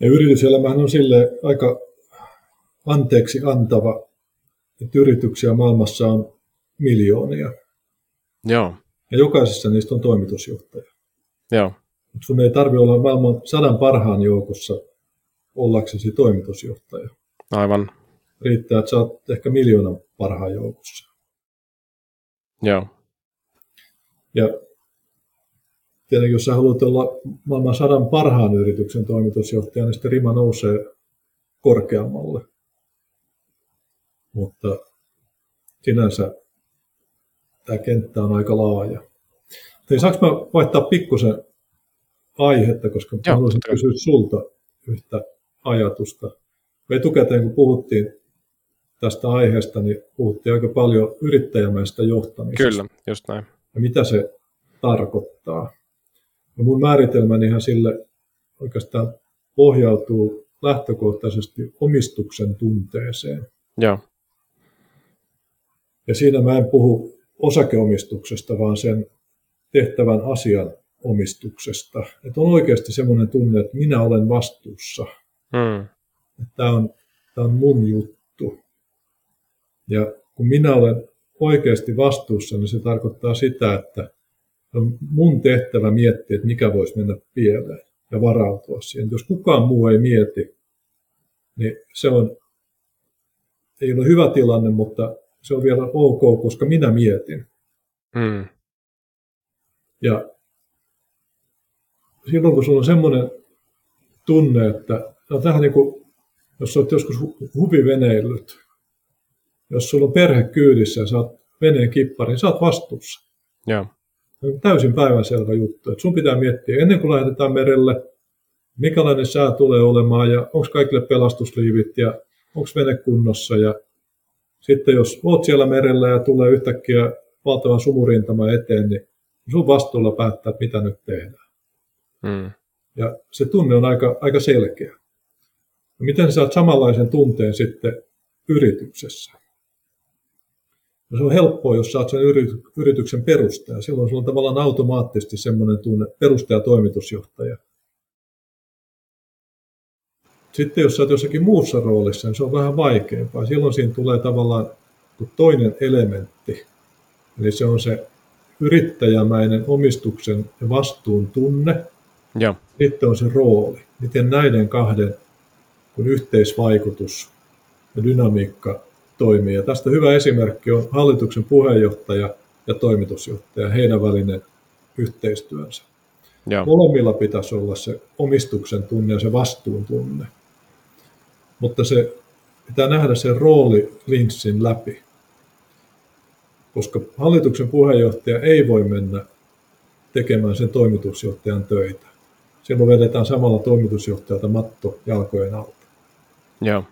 Ja yrityselämähän on sille aika anteeksi antava, että yrityksiä maailmassa on miljoonia. Joo, Ja jokaisessa niistä on toimitusjohtaja. joo, Mutta sun ei tarvitse olla maailman sadan parhaan joukossa ollaksesi toimitusjohtaja. aivan, Riittää, että sä oot ehkä miljoonan parhaan joukossa. joo, Ja tietenkin, jos sä haluat olla maailman sadan parhaan yrityksen toimitusjohtaja, niin sitten rima nousee korkeammalle. Mutta sinänsä tämä kenttä on aika laaja. Hei, saanko mä vaihtaa pikkusen aihetta, koska Joo, haluaisin totta kysyä sulta yhtä ajatusta. Me etukäteen, kun puhuttiin tästä aiheesta, niin puhuttiin aika paljon yrittäjämäistä johtamisesta kyllä, just näin. ja mitä se tarkoittaa. Ja mun määritelmänihän sille oikeastaan pohjautuu lähtökohtaisesti omistuksen tunteeseen. Joo, Ja siinä mä en puhu osakeomistuksesta, vaan sen tehtävän asian omistuksesta. Että on oikeasti semmoinen tunne, että minä olen vastuussa. mm. Tämä on, tämä on mun juttu. Ja kun minä olen oikeasti vastuussa, niin se tarkoittaa sitä, että mun tehtävä miettiä, että mikä voisi mennä pieleen ja varautua siihen. Jos kukaan muu ei mieti, niin se on, ei ole hyvä tilanne, mutta se on vielä ok, koska minä mietin. Mm. Ja silloin kun sulla on semmoinen tunne, että no tähän niin kuin, jos olet joskus huviveneillyt, jos sulla on perhe kyydissä ja saat veneen kippari, niin saat vastuussa. Joo. Täysin päivänselvä juttu. Että sun pitää miettiä ennen kuin lähdetään merelle, mikälainen sää tulee olemaan ja onko kaikille pelastusliivit ja onko vene kunnossa. Ja sitten jos oot siellä merellä ja tulee yhtäkkiä valtava sumurintama eteen, niin sun vastuulla päättää, että mitä nyt tehdään. Mm. Ja se tunne on aika, aika selkeä. No miten sä saat samanlaisen tunteen sitten yrityksessä? No se on helppoa, jos saat sen yrityksen perustaja. Silloin sulla on tavallaan automaattisesti semmoinen tunne, perustaja-toimitusjohtaja. Sitten jos olet jossakin muussa roolissa, niin se on vähän vaikeampaa. Silloin siinä tulee tavallaan toinen elementti. Eli se on se yrittäjämäinen omistuksen ja vastuun tunne. Ja. Sitten on se rooli. Miten näiden kahden kun yhteisvaikutus ja dynamiikka toimii. Ja tästä hyvä esimerkki on hallituksen puheenjohtaja ja toimitusjohtaja, heidän välinen yhteistyönsä. Ja. Molemmilla pitäisi olla se omistuksen tunne ja se vastuun tunne. Mutta se pitää nähdä se rooli linssin läpi. Koska hallituksen puheenjohtaja ei voi mennä tekemään sen toimitusjohtajan töitä. Silloin vedetään samalla toimitusjohtajalta matto jalkojen alta. Ja.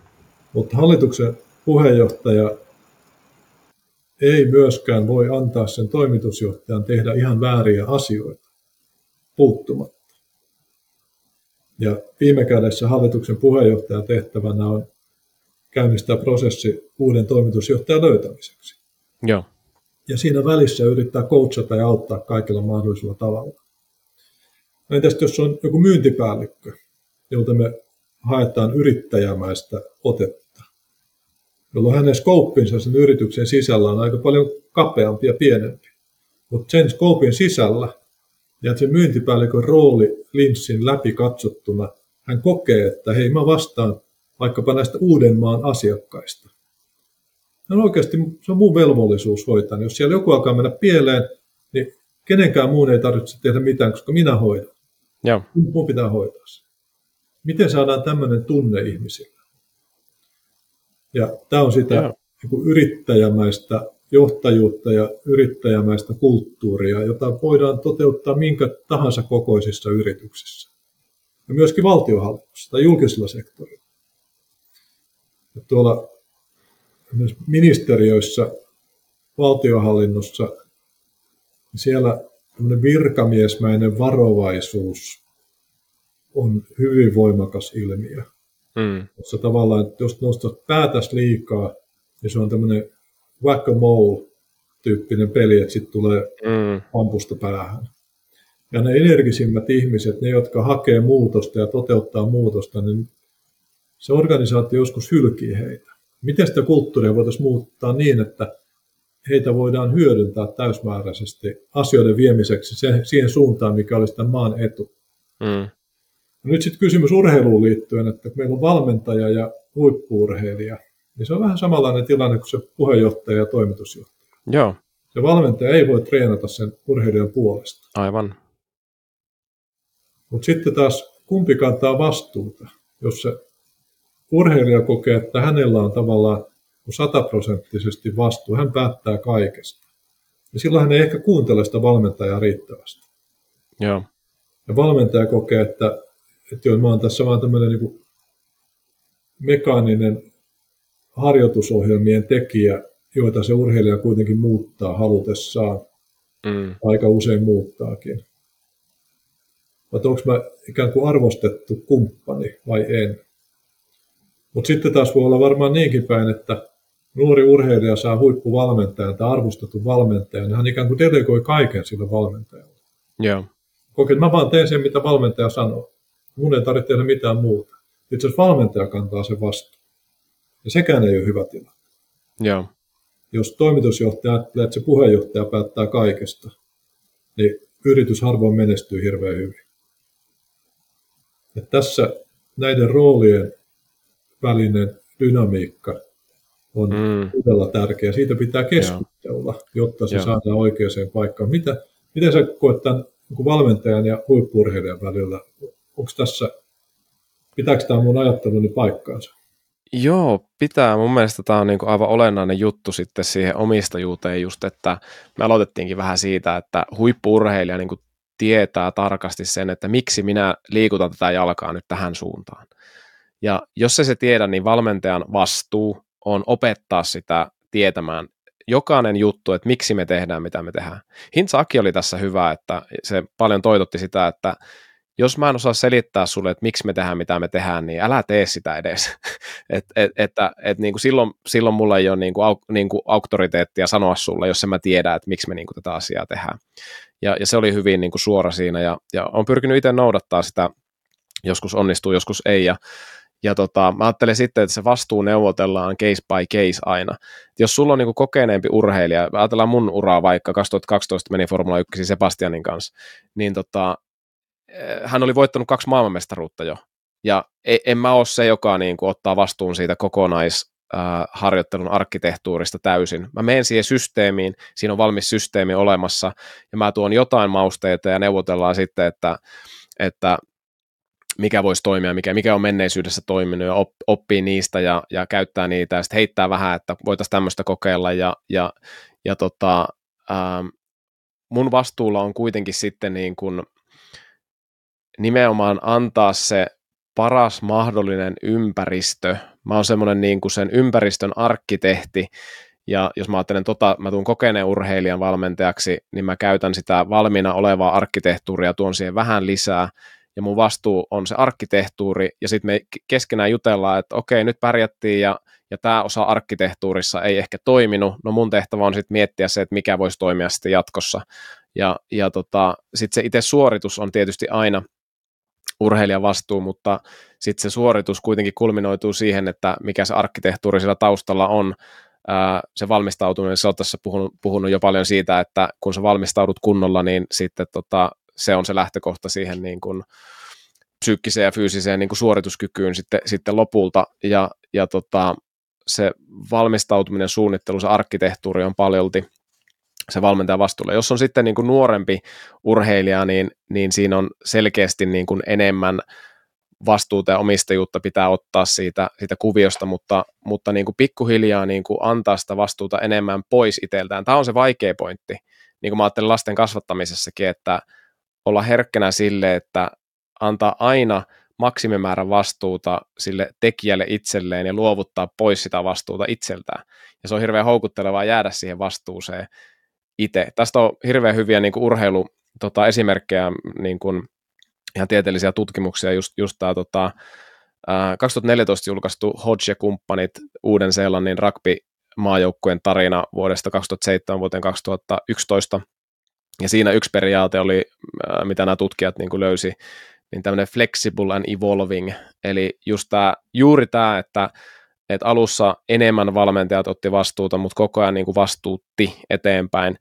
Mutta hallituksen puheenjohtaja ei myöskään voi antaa sen toimitusjohtajan tehdä ihan vääriä asioita puuttumatta. Ja viime kädessä hallituksen puheenjohtajan tehtävänä on käynnistää prosessi uuden toimitusjohtajan löytämiseksi. Joo. Ja siinä välissä yrittää coachata ja auttaa kaikilla mahdollisella tavalla. Entäs jos on joku myyntipäällikkö, jolta me haetaan yrittäjämäistä otetta, jolloin hänen skouppinsa sen yrityksen sisällä on aika paljon kapeampi ja pienempi. Mutta sen skoupin sisällä ja sen myyntipäällikön rooli linssin läpi katsottuna, hän kokee, että hei mä vastaan vaikkapa näistä Uudenmaan asiakkaista. on oikeasti, se on mun velvollisuus hoitaa. Jos siellä joku alkaa mennä pieleen, niin kenenkään muun ei tarvitse tehdä mitään, koska minä hoidan. Joo. Mun pitää hoitaa se. Miten saadaan tämmöinen tunne ihmisille? Ja tämä on sitä niin yrittäjämäistä johtajuutta ja yrittäjämäistä kulttuuria, jota voidaan toteuttaa minkä tahansa kokoisissa yrityksissä. Ja myöskin valtiohallinnossa tai julkisella sektorilla. Ja tuolla myös ministeriöissä, valtiohallinnossa, niin siellä virkamiesmäinen varovaisuus on hyvin voimakas ilmiö. Mm. Jossa tavallaan, että jos nostat päätäs liikaa, niin se on tämmöinen whack a mole tyyppinen peli, että sitten tulee mm. ampusta päähän. Ja ne energisimmät ihmiset, ne jotka hakee muutosta ja toteuttaa muutosta, niin se organisaatio joskus hylkii heitä. Miten sitä kulttuuria voitaisiin muuttaa niin, että heitä voidaan hyödyntää täysmääräisesti asioiden viemiseksi siihen suuntaan, mikä olisi tämän maan etu. Mm. Nyt sitten kysymys urheiluun liittyen, että meillä on valmentaja ja huippuurheilija, niin se on vähän samanlainen tilanne kuin se puheenjohtaja ja toimitusjohtaja. Joo. Se valmentaja ei voi treenata sen urheilijan puolesta. Aivan. Mutta sitten taas kumpi kantaa vastuuta, jos se urheilija kokee, että hänellä on tavallaan sataprosenttisesti vastuu, hän päättää kaikesta. Ja silloin hän ei ehkä kuuntele sitä valmentajaa riittävästi. Joo. Ja valmentaja kokee, että että joo, mä oon tässä vaan tämmöinen niin mekaaninen harjoitusohjelmien tekijä, joita se urheilija kuitenkin muuttaa halutessaan. Mm. Aika usein muuttaakin. Vai onko mä ikään kuin arvostettu kumppani vai en? Mutta sitten taas voi olla varmaan niinkin päin, että nuori urheilija saa huippuvalmentajan tai arvostetun valmentajan, niin hän ikään kuin delegoi kaiken sille valmentajalle. Joo. Kokee, että mä vaan teen sen, mitä valmentaja sanoo. Mun ei tarvitse tehdä mitään muuta. Itse asiassa valmentaja kantaa sen vastuun. Ja sekään ei ole hyvä tilanne. Joo. Jos toimitusjohtaja ajattelee, että se puheenjohtaja päättää kaikesta, niin yritys harvoin menestyy hirveän hyvin. Ja tässä näiden roolien välinen dynamiikka on mm. todella tärkeä. Siitä pitää keskustella, Joo. jotta se Joo. saadaan oikeaan paikkaan. Mitä, miten sä koet tämän niin valmentajan ja huippurheilijan välillä? Onko tässä, pitääkö tämä mun ajatteluni paikkaansa? Joo, pitää. Mun mielestä tämä on niin kuin aivan olennainen juttu sitten siihen omistajuuteen just, että me aloitettiinkin vähän siitä, että huippurheilija niin kuin tietää tarkasti sen, että miksi minä liikutan tätä jalkaa nyt tähän suuntaan. Ja jos se se tiedä, niin valmentajan vastuu on opettaa sitä tietämään jokainen juttu, että miksi me tehdään, mitä me tehdään. Hintsa Aki oli tässä hyvä, että se paljon toitotti sitä, että jos mä en osaa selittää sulle, että miksi me tehdään, mitä me tehdään, niin älä tee sitä edes. et, et, että et niin kuin silloin, silloin mulla ei ole niin kuin, au, niin kuin auktoriteettia sanoa sulle, jos en mä tiedä, että miksi me niin kuin tätä asiaa tehdään. Ja, ja se oli hyvin niin kuin suora siinä, ja, ja on pyrkinyt itse noudattaa sitä, joskus onnistuu, joskus ei, ja ja tota, mä ajattelen sitten, että se vastuu neuvotellaan case by case aina. Et jos sulla on niinku kokeneempi urheilija, ajatellaan mun uraa vaikka, 2012 meni Formula 1 Sebastianin kanssa, niin tota, hän oli voittanut kaksi maailmanmestaruutta jo. Ja e, en mä ole se, joka niin kuin, ottaa vastuun siitä kokonaisharjoittelun äh, arkkitehtuurista täysin. Mä menen siihen systeemiin, siinä on valmis systeemi olemassa, ja mä tuon jotain mausteita ja neuvotellaan sitten, että, että mikä voisi toimia, mikä, mikä on menneisyydessä toiminut ja oppii niistä ja, ja käyttää niitä ja sitten heittää vähän, että voitaisiin tämmöistä kokeilla ja, ja, ja tota, ähm, mun vastuulla on kuitenkin sitten niin kuin nimenomaan antaa se paras mahdollinen ympäristö. Mä oon semmoinen niin kuin sen ympäristön arkkitehti, ja jos mä ajattelen, tota, mä tuun kokeneen urheilijan valmentajaksi, niin mä käytän sitä valmiina olevaa arkkitehtuuria, tuon siihen vähän lisää, ja mun vastuu on se arkkitehtuuri, ja sitten me keskenään jutellaan, että okei, nyt pärjättiin, ja, ja tämä osa arkkitehtuurissa ei ehkä toiminut, no mun tehtävä on sitten miettiä se, että mikä voisi toimia sitten jatkossa, ja, ja tota, sitten se itse suoritus on tietysti aina urheilijan vastuu, mutta sitten se suoritus kuitenkin kulminoituu siihen, että mikä se arkkitehtuuri siellä taustalla on, se valmistautuminen, se on tässä puhunut, puhunut jo paljon siitä, että kun sä valmistaudut kunnolla, niin sitten tota, se on se lähtökohta siihen niin kuin psyykkiseen ja fyysiseen niin kuin suorituskykyyn sitten, sitten lopulta, ja, ja tota, se valmistautuminen, suunnittelu, se arkkitehtuuri on paljolti se valmentajan vastuulla. Jos on sitten niin kuin nuorempi urheilija, niin, niin siinä on selkeästi niin kuin enemmän vastuuta ja omistajuutta pitää ottaa siitä, siitä kuviosta, mutta, mutta niin kuin pikkuhiljaa niin kuin antaa sitä vastuuta enemmän pois itseltään. Tämä on se vaikea pointti, niin kuin mä ajattelen lasten kasvattamisessakin, että olla herkkänä sille, että antaa aina maksimimäärän vastuuta sille tekijälle itselleen ja luovuttaa pois sitä vastuuta itseltään. Ja se on hirveän houkuttelevaa jäädä siihen vastuuseen itse. Tästä on hirveän hyviä niin kuin urheilu tota, esimerkkejä, niin kuin, ihan tieteellisiä tutkimuksia, just, just tämä tota, 2014 julkaistu Hodge ja kumppanit Uuden-Seelannin rugby maajoukkueen tarina vuodesta 2007 vuoteen 2011, ja siinä yksi periaate oli, mitä nämä tutkijat niin kuin löysi, niin tämmöinen flexible and evolving, eli just tämä, juuri tämä, että, että alussa enemmän valmentajat otti vastuuta, mutta koko ajan niin kuin vastuutti eteenpäin.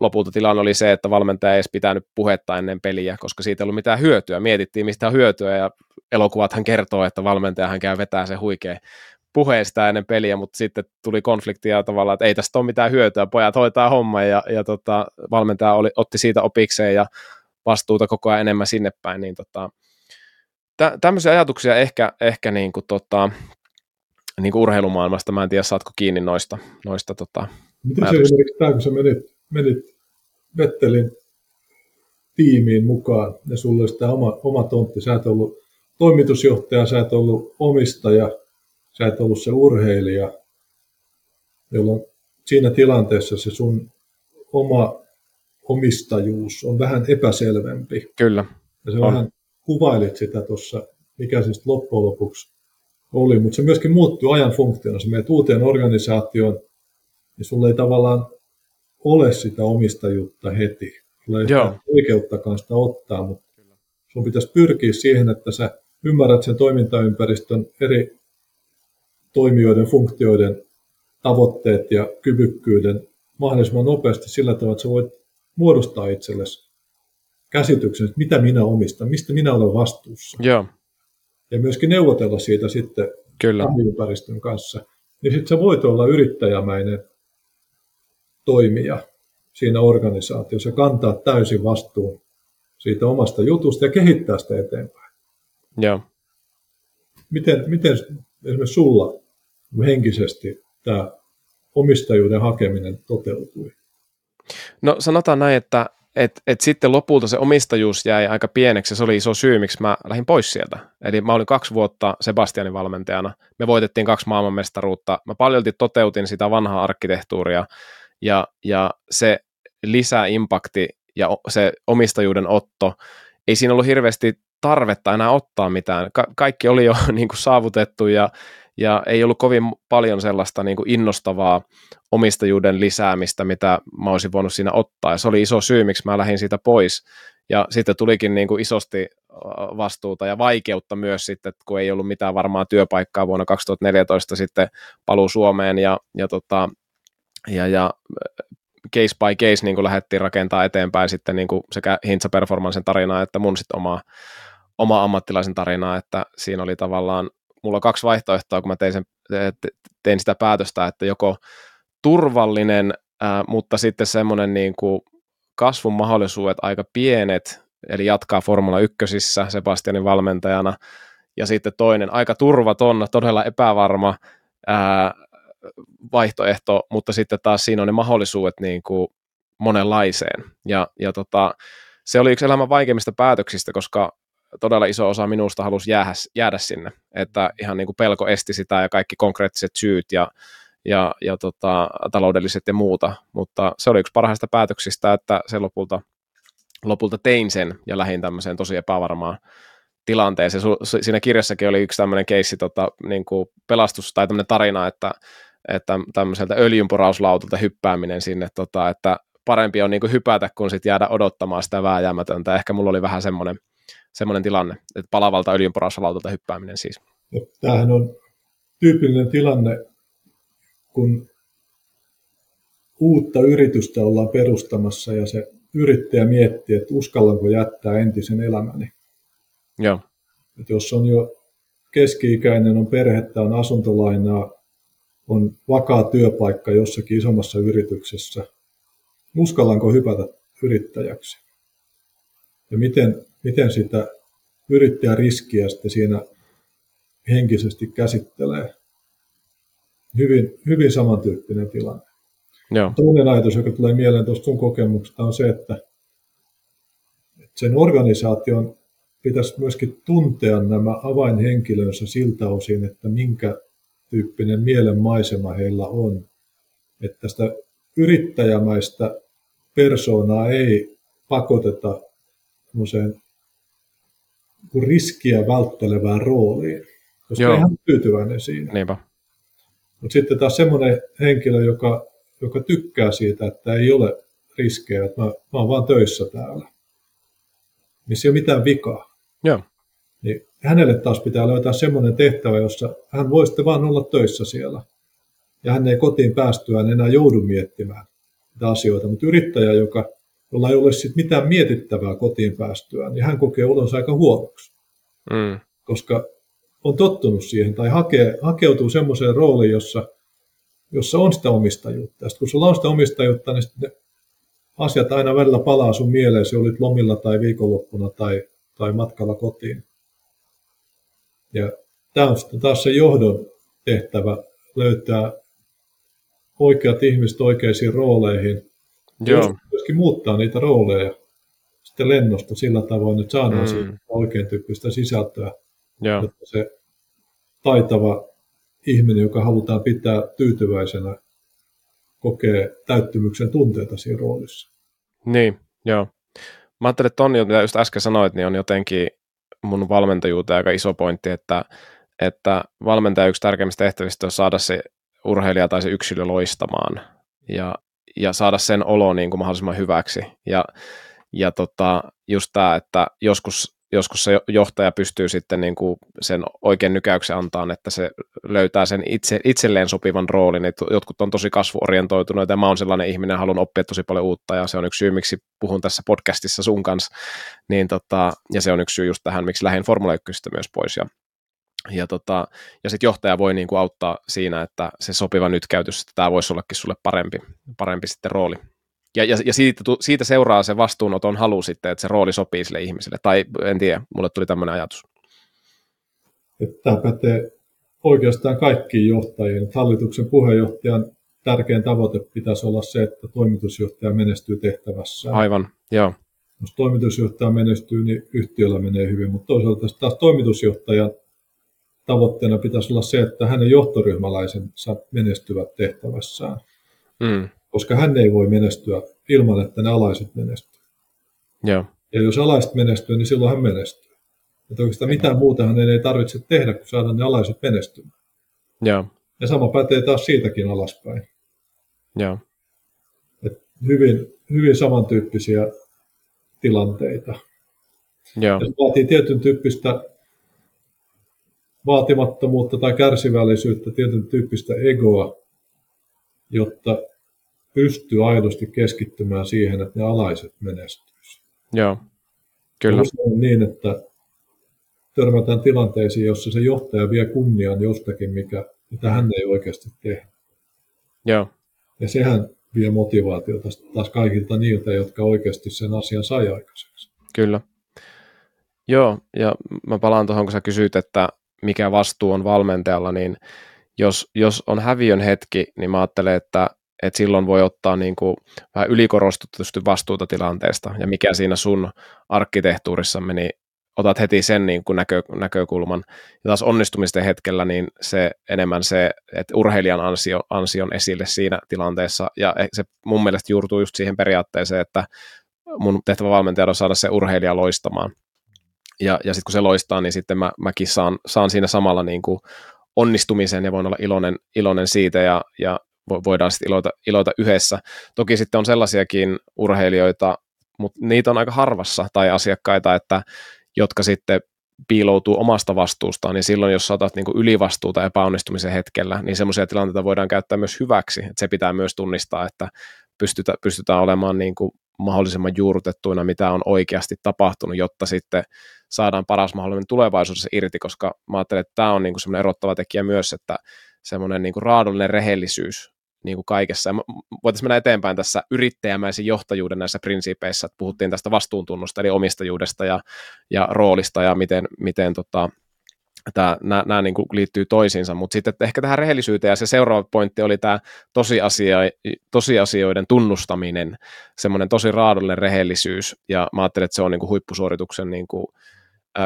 Lopulta tilanne oli se, että valmentaja ei edes pitänyt puhetta ennen peliä, koska siitä ei ollut mitään hyötyä. Mietittiin, mistä on hyötyä, ja elokuvathan kertoo, että valmentajahan käy vetää se huikea puheesta ennen peliä, mutta sitten tuli konfliktia tavallaan, että ei tästä ole mitään hyötyä, pojat hoitaa homma ja, ja tota, valmentaja oli, otti siitä opikseen ja vastuuta koko ajan enemmän sinne päin, niin tota, tä, tämmöisiä ajatuksia ehkä, ehkä niin kuin, tota, niin kuin urheilumaailmasta, mä en tiedä saatko kiinni noista, noista tota, Miten se esimerkiksi tämä, kun sä menit, menit Vettelin tiimiin mukaan ja sulla olisi tämä oma, oma tontti, sä et ollut toimitusjohtaja, sä et ollut omistaja, sä et ollut se urheilija, jolloin siinä tilanteessa se sun oma omistajuus on vähän epäselvempi. Kyllä. Ja se on. vähän kuvailit sitä tuossa, mikä siis loppujen lopuksi oli, mutta se myöskin muuttuu ajan funktiona. Se menet uuteen organisaatioon, niin sulla ei tavallaan ole sitä omistajuutta heti. Sulla ei Joo. oikeuttakaan sitä ottaa, mutta sun pitäisi pyrkiä siihen, että sä ymmärrät sen toimintaympäristön eri toimijoiden, funktioiden tavoitteet ja kyvykkyyden mahdollisimman nopeasti sillä tavalla, että sä voit muodostaa itsellesi käsityksen, että mitä minä omistan, mistä minä olen vastuussa. Joo. Ja myöskin neuvotella siitä sitten Kyllä. ympäristön kanssa. Niin sitten sä voit olla yrittäjämäinen toimija siinä organisaatiossa, kantaa täysin vastuun siitä omasta jutusta ja kehittää sitä eteenpäin. Joo. Miten, miten esimerkiksi sulla henkisesti tämä omistajuuden hakeminen toteutui? No sanotaan näin, että et, et sitten lopulta se omistajuus jäi aika pieneksi, se oli iso syy, miksi mä lähdin pois sieltä. Eli mä olin kaksi vuotta Sebastianin valmentajana, me voitettiin kaksi maailmanmestaruutta, mä paljolti toteutin sitä vanhaa arkkitehtuuria, ja, ja se lisäimpakti ja se omistajuuden otto, ei siinä ollut hirveästi tarvetta enää ottaa mitään. Ka- kaikki oli jo niin kuin saavutettu ja, ja ei ollut kovin paljon sellaista niin kuin innostavaa omistajuuden lisäämistä, mitä mä olisin voinut siinä ottaa. Ja se oli iso syy, miksi mä lähdin siitä pois. Ja sitten tulikin niin kuin isosti vastuuta ja vaikeutta myös sitten, kun ei ollut mitään varmaa työpaikkaa vuonna 2014 sitten paluu Suomeen ja, ja, tota, ja, ja case by case niin kuin lähdettiin rakentaa eteenpäin sitten niin kuin sekä Hintsa Performancen tarinaa että mun sitten omaa, oma ammattilaisen tarinaa, että siinä oli tavallaan, mulla on kaksi vaihtoehtoa, kun mä tein, sen, tein sitä päätöstä, että joko turvallinen, ää, mutta sitten semmoinen niin kuin kasvun mahdollisuudet aika pienet, eli jatkaa Formula 1 Sebastianin valmentajana, ja sitten toinen aika turvaton, todella epävarma ää, vaihtoehto, mutta sitten taas siinä on ne mahdollisuudet niin kuin monenlaiseen. Ja, ja tota, se oli yksi elämän vaikeimmista päätöksistä, koska todella iso osa minusta halusi jäädä, jäädä sinne, että ihan niin kuin pelko esti sitä ja kaikki konkreettiset syyt ja, ja, ja tota, taloudelliset ja muuta, mutta se oli yksi parhaista päätöksistä, että se lopulta, lopulta tein sen ja lähdin tämmöiseen tosi epävarmaan tilanteeseen. Siinä kirjassakin oli yksi tämmöinen keissi, tota, niin kuin pelastus tai tämmöinen tarina, että, että tämmöiseltä öljynporauslautalta hyppääminen sinne, tota, että parempi on niin kuin hypätä kuin sit jäädä odottamaan sitä vääjäämätöntä. Ehkä mulla oli vähän semmoinen, semmoinen tilanne, että palavalta öljynporauslautalta hyppääminen siis. Tämähän on tyypillinen tilanne, kun uutta yritystä ollaan perustamassa ja se yrittäjä miettii, että uskallanko jättää entisen elämäni. Joo. Että jos on jo keski-ikäinen, on perhettä, on asuntolainaa, on vakaa työpaikka jossakin isommassa yrityksessä, uskallanko hypätä yrittäjäksi? Ja miten, miten sitä yrittäjäriskiä sitten siinä henkisesti käsittelee? Hyvin, hyvin samantyyppinen tilanne. Joo. Toinen ajatus, joka tulee mieleen tuosta sun kokemuksesta, on se, että, että sen organisaation pitäisi myöskin tuntea nämä avainhenkilönsä siltä osin, että minkä tyyppinen mielenmaisema heillä on. Että tästä yrittäjämäistä persoonaa ei pakoteta riskiä välttelevään rooliin, koska Joo. ei hän tyytyväinen siinä. Niinpä. Mutta sitten taas semmoinen henkilö, joka, joka tykkää siitä, että ei ole riskejä, että mä, mä oon vaan töissä täällä, se ei ole mitään vikaa. Joo. Niin hänelle taas pitää löytää semmoinen tehtävä, jossa hän voi sitten vaan olla töissä siellä. Ja hän ei kotiin päästyään enää joudu miettimään niitä asioita. Mutta yrittäjä, joka, jolla ei ole sit mitään mietittävää kotiin päästyään, niin hän kokee olonsa aika huonoksi. Mm. Koska on tottunut siihen tai hakee, hakeutuu semmoiseen rooliin, jossa, jossa on sitä omistajuutta. Ja kun sulla on sitä omistajuutta, niin sitten asiat aina välillä palaa sun mieleen, se olit lomilla tai viikonloppuna tai, tai matkalla kotiin. Ja tämä on sitten taas se johdon tehtävä löytää oikeat ihmiset oikeisiin rooleihin. Joo. Myöskin muuttaa niitä rooleja sitten lennosta sillä tavoin, että saadaan mm. siitä oikein tyyppistä sisältöä. Joo. Jotta se taitava ihminen, joka halutaan pitää tyytyväisenä, kokee täyttymyksen tunteita siinä roolissa. Niin, joo. Mä ajattelin, että Tonni, mitä just äsken sanoit, niin on jotenkin mun valmentajuuteen aika iso pointti, että, että valmentaja yksi tärkeimmistä tehtävistä on saada se urheilija tai se yksilö loistamaan ja, ja saada sen olo niin kuin mahdollisimman hyväksi. Ja, ja tota, just tämä, että joskus joskus se johtaja pystyy sitten niin kuin sen oikein nykäyksen antaan, että se löytää sen itse, itselleen sopivan roolin. Et jotkut on tosi kasvuorientoituneita ja mä oon sellainen ihminen, haluan oppia tosi paljon uutta ja se on yksi syy, miksi puhun tässä podcastissa sun kanssa. Niin tota, ja se on yksi syy just tähän, miksi lähdin Formula 1 myös pois ja ja, tota, ja sitten johtaja voi niinku auttaa siinä, että se sopiva nytkäytys, että tämä voisi ollakin sulle parempi, parempi sitten rooli. Ja, ja, ja siitä, siitä seuraa se vastuunoton halu sitten, että se rooli sopii sille ihmiselle. Tai en tiedä, mulle tuli tämmöinen ajatus. Että tämä pätee oikeastaan kaikkiin johtajien. Hallituksen puheenjohtajan tärkein tavoite pitäisi olla se, että toimitusjohtaja menestyy tehtävässä. Aivan, joo. Jos toimitusjohtaja menestyy, niin yhtiöllä menee hyvin, mutta toisaalta taas toimitusjohtajan tavoitteena pitäisi olla se, että hänen johtoryhmäläisensä menestyvät tehtävässään. Mm. Koska hän ei voi menestyä ilman, että ne alaiset menestyvät. Joo. Ja jos alaiset menestyy, niin silloin hän menestyy. Että oikeastaan mitään muuta hänen ei tarvitse tehdä, kun saada ne alaiset menestymään. Joo. Ja sama pätee taas siitäkin alaspäin. Joo. Et hyvin, hyvin samantyyppisiä tilanteita. Joo. Ja se vaatii tietyn tyyppistä vaatimattomuutta tai kärsivällisyyttä, tietyn tyyppistä egoa, jotta pystyy aidosti keskittymään siihen, että ne alaiset menestyisivät. Joo, kyllä. on niin, että törmätään tilanteisiin, jossa se johtaja vie kunnian jostakin, mikä, mitä hän ei oikeasti tee. Joo. Ja sehän vie motivaatiota taas kaikilta niiltä, jotka oikeasti sen asian sai aikaiseksi. Kyllä. Joo, ja mä palaan tuohon, kun sä kysyt, että mikä vastuu on valmentajalla, niin jos, jos on häviön hetki, niin mä ajattelen, että, että silloin voi ottaa niin kuin vähän ylikorostutusti vastuuta tilanteesta, ja mikä siinä sun arkkitehtuurissa meni, otat heti sen niin kuin näkö, näkökulman. Ja taas onnistumisten hetkellä niin se enemmän se, että urheilijan ansio, ansion esille siinä tilanteessa, ja se mun mielestä juurtuu just siihen periaatteeseen, että mun tehtävä valmentaja on saada se urheilija loistamaan ja, ja sitten kun se loistaa, niin sitten mä, mäkin saan, saan siinä samalla niin kuin onnistumisen ja voin olla iloinen, iloinen siitä ja, ja voidaan sitten iloita, iloita yhdessä. Toki sitten on sellaisiakin urheilijoita, mutta niitä on aika harvassa tai asiakkaita, että, jotka sitten piiloutuu omasta vastuustaan, niin silloin jos saatat niin ylivastuuta epäonnistumisen hetkellä, niin semmoisia tilanteita voidaan käyttää myös hyväksi. Et se pitää myös tunnistaa, että pystytä, pystytään olemaan niin kuin mahdollisimman juurrutettuina, mitä on oikeasti tapahtunut, jotta sitten saadaan paras mahdollinen tulevaisuudessa irti, koska mä ajattelen, että tämä on niin kuin semmoinen erottava tekijä myös, että semmoinen niin kuin raadollinen rehellisyys niin kuin kaikessa. Voitaisiin mennä eteenpäin tässä yrittäjämäisen johtajuuden näissä prinsiipeissä, että puhuttiin tästä vastuuntunnosta, eli omistajuudesta ja, ja roolista ja miten, miten tota, nämä, niin kuin liittyy toisiinsa, mutta sitten ehkä tähän rehellisyyteen ja se seuraava pointti oli tämä tosiasia, tosiasioiden tunnustaminen, semmoinen tosi raadollinen rehellisyys ja mä ajattelen, että se on niin kuin huippusuorituksen, niin kuin,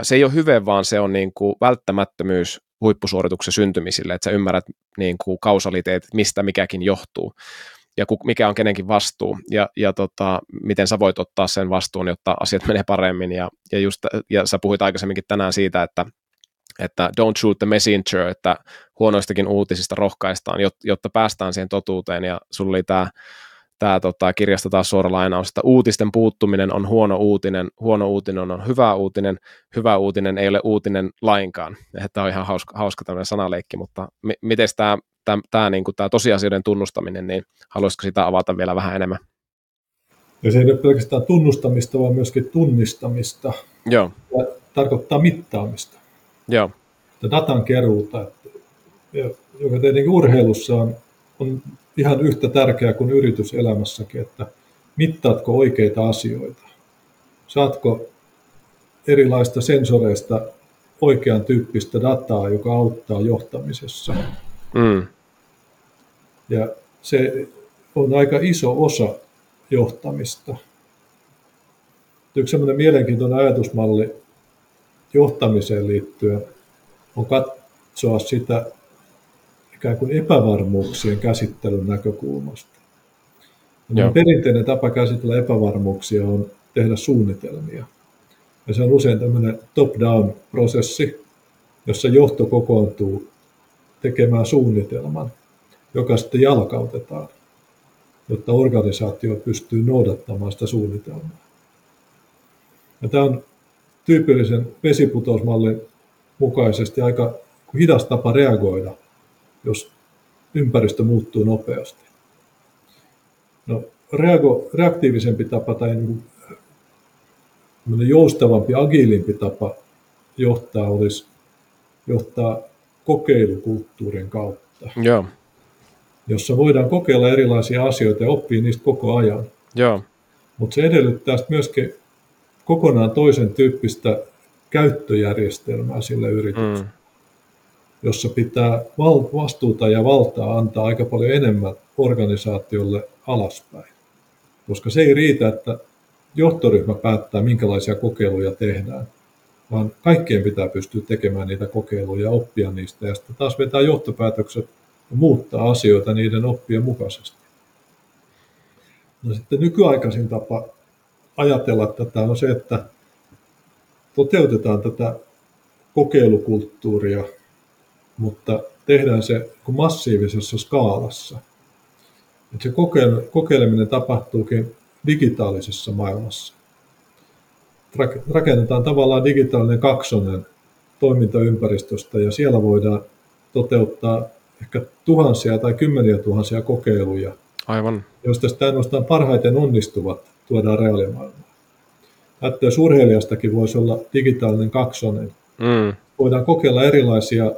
se ei ole hyve, vaan se on niin kuin välttämättömyys huippusuorituksen syntymisille, että sä ymmärrät niin kuin kausaliteetit, mistä mikäkin johtuu ja mikä on kenenkin vastuu. Ja, ja tota, miten sä voit ottaa sen vastuun, jotta asiat menee paremmin. Ja, ja, just, ja sä puhuit aikaisemminkin tänään siitä, että että don't shoot the messenger, että huonoistakin uutisista rohkaistaan, jotta päästään siihen totuuteen, ja sulla oli tämä tämä tota, kirjasta taas suora lainaus, että uutisten puuttuminen on huono uutinen, huono uutinen on hyvä uutinen, hyvä uutinen ei ole uutinen lainkaan. Tämä on ihan hauska, hauska tämmöinen sanaleikki, mutta m- miten tämä, tämä, niin kuin, tosiasioiden tunnustaminen, niin haluaisitko sitä avata vielä vähän enemmän? Ja se ei ole pelkästään tunnustamista, vaan myöskin tunnistamista. Joo. Ja tarkoittaa mittaamista. Joo. Ja datan keruuta, joka tietenkin urheilussa on, on ihan yhtä tärkeää kuin yrityselämässäkin, että mittaatko oikeita asioita? Saatko erilaista sensoreista oikean tyyppistä dataa, joka auttaa johtamisessa? Mm. Ja se on aika iso osa johtamista. Yksi sellainen mielenkiintoinen ajatusmalli johtamiseen liittyen on katsoa sitä ikään kuin epävarmuuksien käsittelyn näkökulmasta. Ja perinteinen tapa käsitellä epävarmuuksia on tehdä suunnitelmia. Ja se on usein tämmöinen top-down prosessi, jossa johto kokoontuu tekemään suunnitelman, joka sitten jalkautetaan, jotta organisaatio pystyy noudattamaan sitä suunnitelmaa. Ja tämä on tyypillisen vesiputousmallin mukaisesti aika hidas tapa reagoida, jos ympäristö muuttuu nopeasti. No, reago, reaktiivisempi tapa tai niin kuin joustavampi, agiilimpi tapa johtaa olisi johtaa kokeilukulttuurin kautta. Joo. Jossa voidaan kokeilla erilaisia asioita ja oppia niistä koko ajan. Joo. Mutta se edellyttää myöskin kokonaan toisen tyyppistä käyttöjärjestelmää sille yritykselle, mm. Jossa pitää vastuuta ja valtaa antaa aika paljon enemmän organisaatiolle alaspäin. Koska se ei riitä, että johtoryhmä päättää, minkälaisia kokeiluja tehdään, vaan kaikkien pitää pystyä tekemään niitä kokeiluja ja oppia niistä ja sitten taas vetää johtopäätökset ja muuttaa asioita niiden oppien mukaisesti. No sitten nykyaikaisin tapa ajatella tätä on se, että toteutetaan tätä kokeilukulttuuria, mutta tehdään se massiivisessa skaalassa. Että se kokeileminen tapahtuukin digitaalisessa maailmassa. Rakennetaan tavallaan digitaalinen kaksonen toimintaympäristöstä ja siellä voidaan toteuttaa ehkä tuhansia tai kymmeniä tuhansia kokeiluja, Aivan. joista sitä ainoastaan parhaiten onnistuvat tuodaan reaalimaailmaan. Ajattelen, jos urheilijastakin voisi olla digitaalinen kaksonen. Mm. Voidaan kokeilla erilaisia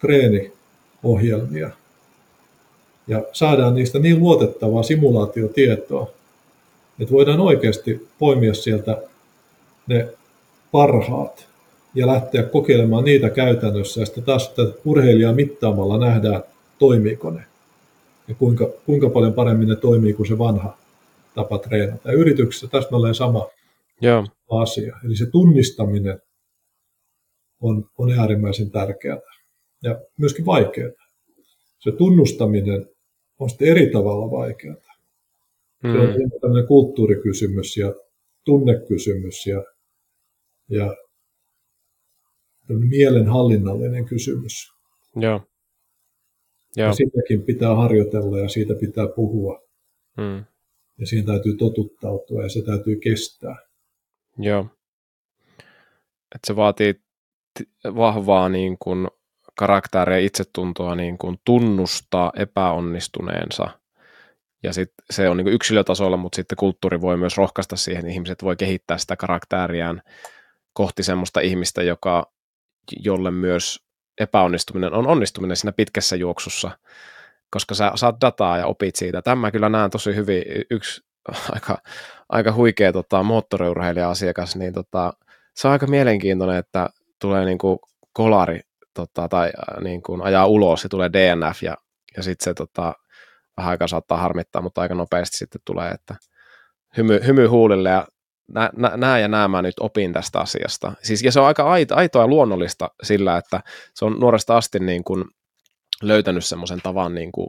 treeniohjelmia ja saadaan niistä niin luotettavaa simulaatiotietoa, että voidaan oikeasti poimia sieltä ne parhaat ja lähteä kokeilemaan niitä käytännössä ja sitten taas sitä urheilijaa mittaamalla nähdään, toimiiko ne ja kuinka, kuinka paljon paremmin ne toimii kuin se vanha tapa treenata. Ja yrityksessä täsmälleen sama Joo. asia. Eli se tunnistaminen on, on äärimmäisen tärkeää ja myöskin vaikeaa. Se tunnustaminen on sitten eri tavalla vaikeaa. Mm. Se on mm. tämmöinen kulttuurikysymys ja tunnekysymys ja, ja mielenhallinnallinen kysymys. Joo. Joo. Ja sitäkin pitää harjoitella ja siitä pitää puhua. Mm. Ja siihen täytyy totuttautua ja se täytyy kestää. Joo. Et se vaatii vahvaa niin kuin karakteria ja itsetuntoa niin kuin tunnustaa epäonnistuneensa. Ja sit se on niin kuin yksilötasolla, mutta sitten kulttuuri voi myös rohkaista siihen, että ihmiset voi kehittää sitä karakteriaan kohti semmoista ihmistä, joka, jolle myös epäonnistuminen on onnistuminen siinä pitkässä juoksussa, koska sä saat dataa ja opit siitä. Tämä kyllä näen tosi hyvin. Yksi aika, aika huikea tota, moottoriurheilija-asiakas, niin tota, se on aika mielenkiintoinen, että tulee niin kuin kolari tota, tai niin kuin ajaa ulos ja tulee DNF ja, ja sitten se tota, vähän aikaa saattaa harmittaa, mutta aika nopeasti sitten tulee, että hymy, hymy huulille ja nämä ja nämä mä nyt opin tästä asiasta. Siis, ja se on aika aitoa ja luonnollista sillä, että se on nuoresta asti niin kuin löytänyt semmoisen tavan, niin kuin,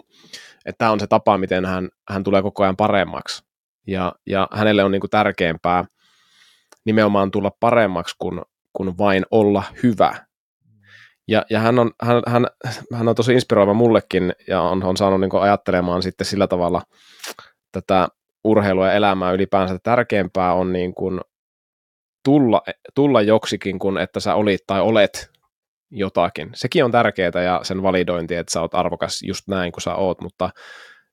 että tämä on se tapa, miten hän, hän tulee koko ajan paremmaksi. Ja, ja hänelle on niin kuin tärkeämpää nimenomaan tulla paremmaksi kuin, kuin vain olla hyvä. Ja, ja hän, on, hän, hän, hän on tosi inspiroiva mullekin ja on, on saanut niin ajattelemaan sitten sillä tavalla tätä urheilua ja elämää ylipäänsä. Tärkeämpää on niin kuin tulla, tulla joksikin kuin että sä olit tai olet jotakin. Sekin on tärkeää ja sen validointi, että sä oot arvokas just näin kuin sä oot, mutta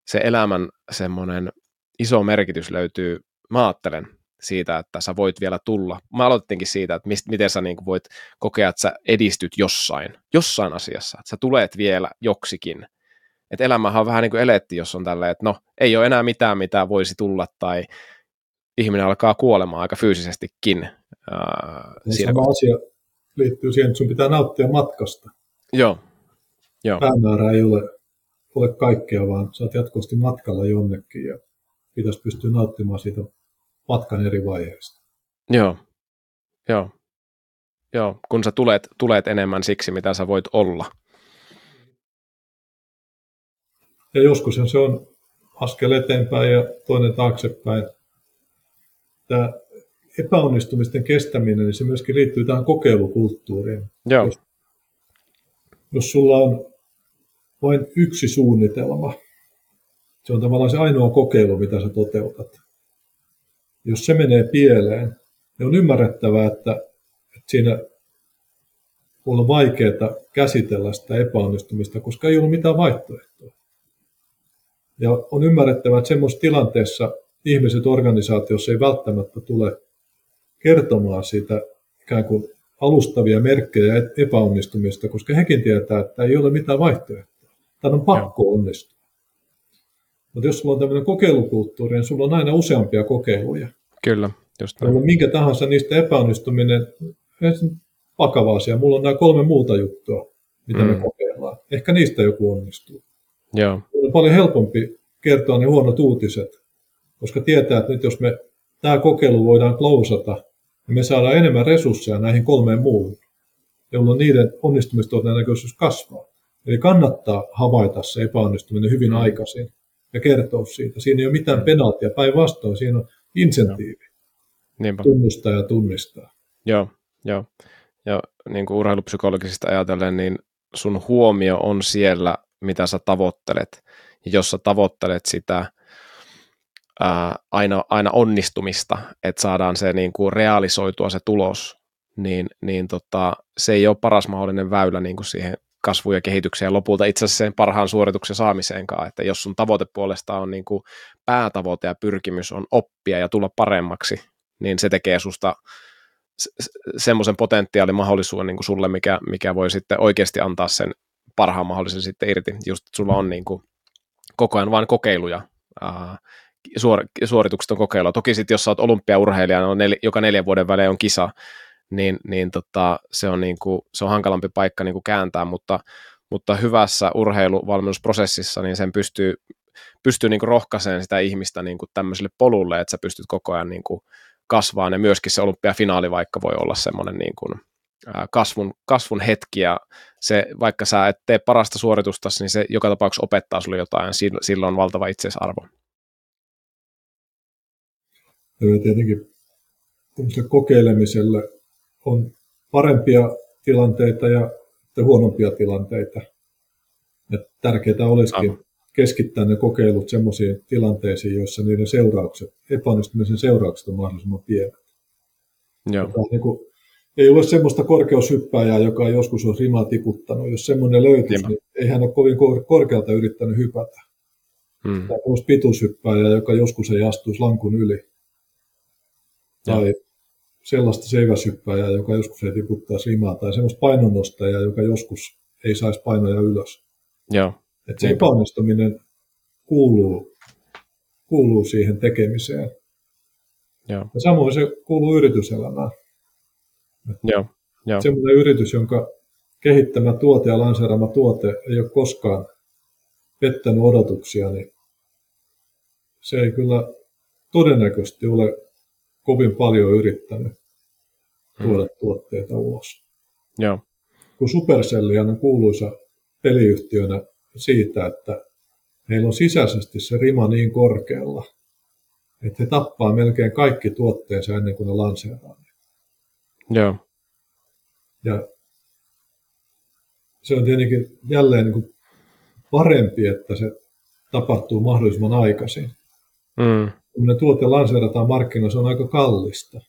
se elämän semmoinen iso merkitys löytyy, mä ajattelen, siitä, että sä voit vielä tulla. Mä aloitinkin siitä, että mist, miten sä niin voit kokea, että sä edistyt jossain, jossain asiassa, että sä tulet vielä joksikin. Että elämähän on vähän niin kuin eletti, jos on tälleen, että no, ei ole enää mitään, mitä voisi tulla, tai ihminen alkaa kuolemaan aika fyysisestikin. Ää, siinä sama asia liittyy siihen, että sun pitää nauttia matkasta. Joo. Joo. Päämäärä ei ole, ole kaikkea, vaan sä oot jatkuvasti matkalla jonnekin ja pitäisi pystyä nauttimaan siitä matkan eri vaiheista. Joo, joo. Joo, kun sä tulet, tulet enemmän siksi, mitä sä voit olla. Ja joskus se on askel eteenpäin ja toinen taaksepäin. Tämä epäonnistumisten kestäminen, niin se myöskin liittyy tähän kokeilukulttuuriin. Joo. Jos, jos sulla on vain yksi suunnitelma, se on tavallaan se ainoa kokeilu, mitä sä toteutat. Jos se menee pieleen, niin on ymmärrettävää, että, että siinä on vaikeaa käsitellä sitä epäonnistumista, koska ei ollut mitään vaihtoehtoa. Ja on ymmärrettävä, että semmoisessa tilanteessa ihmiset organisaatiossa ei välttämättä tule kertomaan siitä ikään kuin alustavia merkkejä epäonnistumista, koska hekin tietää, että ei ole mitään vaihtoehtoa. Tämä on pakko onnistua. Mutta jos sulla on tämmöinen kokeilukulttuuri, niin sulla on aina useampia kokeiluja. Kyllä, just näin. Minkä tahansa niistä epäonnistuminen, vakava asia. Mulla on nämä kolme muuta juttua, mitä mm. me kokeillaan. Ehkä niistä joku onnistuu. Joo. On paljon helpompi kertoa ne huonot uutiset, koska tietää, että nyt jos me tämä kokeilu voidaan klousata, niin me saadaan enemmän resursseja näihin kolmeen muuhun, jolloin niiden onnistumistodennäköisyys kasvaa. Eli kannattaa havaita se epäonnistuminen hyvin mm. aikaisin ja kertoa siitä. Siinä ei ole mitään penaltia, päinvastoin siinä on insentiivi. Niinpä. Tunnustaa ja tunnistaa. Joo, joo. Ja niin kuin urheilupsykologisesti ajatellen, niin sun huomio on siellä, mitä sä tavoittelet. Ja jos sä tavoittelet sitä ää, aina, aina onnistumista, että saadaan se niin kuin realisoitua se tulos, niin, niin tota, se ei ole paras mahdollinen väylä niin kuin siihen kasvuun ja kehitykseen ja lopulta itse asiassa sen parhaan suorituksen saamiseenkaan, että jos sun tavoite puolesta on niin kuin päätavoite ja pyrkimys on oppia ja tulla paremmaksi, niin se tekee susta semmoisen potentiaalin mahdollisuuden niin kuin sulle, mikä, mikä voi sitten oikeasti antaa sen parhaan mahdollisen sitten irti. Just sulla on niin kuin koko ajan vain kokeiluja, ää, suor, suoritukset on kokeilua. Toki sitten jos sä oot olympiaurheilija, on nel, joka neljän vuoden välein on kisa, niin, niin tota, se, on niin se on hankalampi paikka niin kääntää, mutta, mutta hyvässä urheiluvalmennusprosessissa niin sen pystyy, pystyy niin kuin rohkaisemaan sitä ihmistä niin tämmöiselle polulle, että sä pystyt koko ajan niin kuin kasvaa, ja myöskin se olympiafinaali vaikka voi olla semmoinen niin kasvun, kasvun hetki, ja se, vaikka sä et tee parasta suoritusta, niin se joka tapauksessa opettaa sulle jotain, silloin on valtava itseisarvo. Ja tietenkin kokeilemiselle on parempia tilanteita ja huonompia tilanteita. Ja tärkeää olisikin keskittää ne kokeilut sellaisiin tilanteisiin, joissa niiden seuraukset, epäonnistumisen seuraukset on mahdollisimman pienet. Joo. niin kuin, ei ole semmoista korkeushyppääjää, joka joskus on rimaa tiputtanut. Jos semmoinen löytyisi, niin ei hän ole kovin korkealta yrittänyt hypätä. Hmm. Tai pituushyppääjää, joka joskus ei astuisi lankun yli. Tai sellaista seiväshyppääjää, joka joskus ei tiputtaisi rimaa. Tai semmoista painonnostajaa, joka joskus ei saisi painoja ylös. Joo. Että se epäonnistuminen kuuluu, kuuluu siihen tekemiseen. Joo. Ja samoin se kuuluu yrityselämään. Joo. Joo. Sellainen yritys, jonka kehittämä tuote ja lanseeraama tuote ei ole koskaan pettänyt odotuksia, niin se ei kyllä todennäköisesti ole kovin paljon yrittänyt tuoda hmm. tuotteita ulos. Joo. Kun Supercell on kuuluisa peliyhtiönä siitä, että heillä on sisäisesti se rima niin korkealla, että he tappaa melkein kaikki tuotteensa ennen kuin ne lanseeraa Joo. Ja se on tietenkin jälleen niin kuin parempi, että se tapahtuu mahdollisimman aikaisin. Mm. Kun ne tuote lanseerataan markkinoilla, se on aika kallista,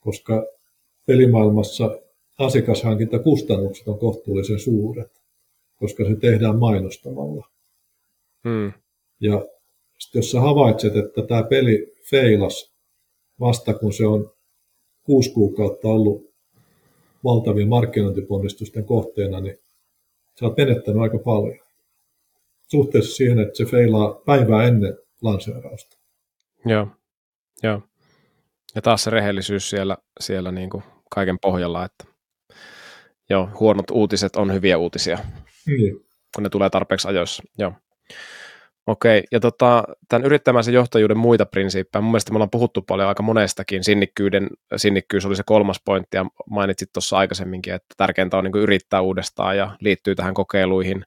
koska pelimaailmassa asiakashankintakustannukset on kohtuullisen suuret koska se tehdään mainostamalla. Hmm. Ja sitten jos sä havaitset, että tämä peli feilas vasta kun se on kuusi kuukautta ollut valtavien markkinointiponnistusten kohteena, niin sä oot menettänyt aika paljon. Suhteessa siihen, että se feilaa päivää ennen lanseerausta. Joo, joo. Ja taas se rehellisyys siellä, siellä niin kuin kaiken pohjalla, että joo, huonot uutiset on hyviä uutisia. Niin. kun ne tulee tarpeeksi ajoissa. Joo. Okei, ja tota, tämän yrittämäisen johtajuuden muita prinsiippejä, mun mielestä me ollaan puhuttu paljon aika monestakin, sinnikkyyden, sinnikkyys oli se kolmas pointti, ja mainitsit tuossa aikaisemminkin, että tärkeintä on niin yrittää uudestaan, ja liittyy tähän kokeiluihin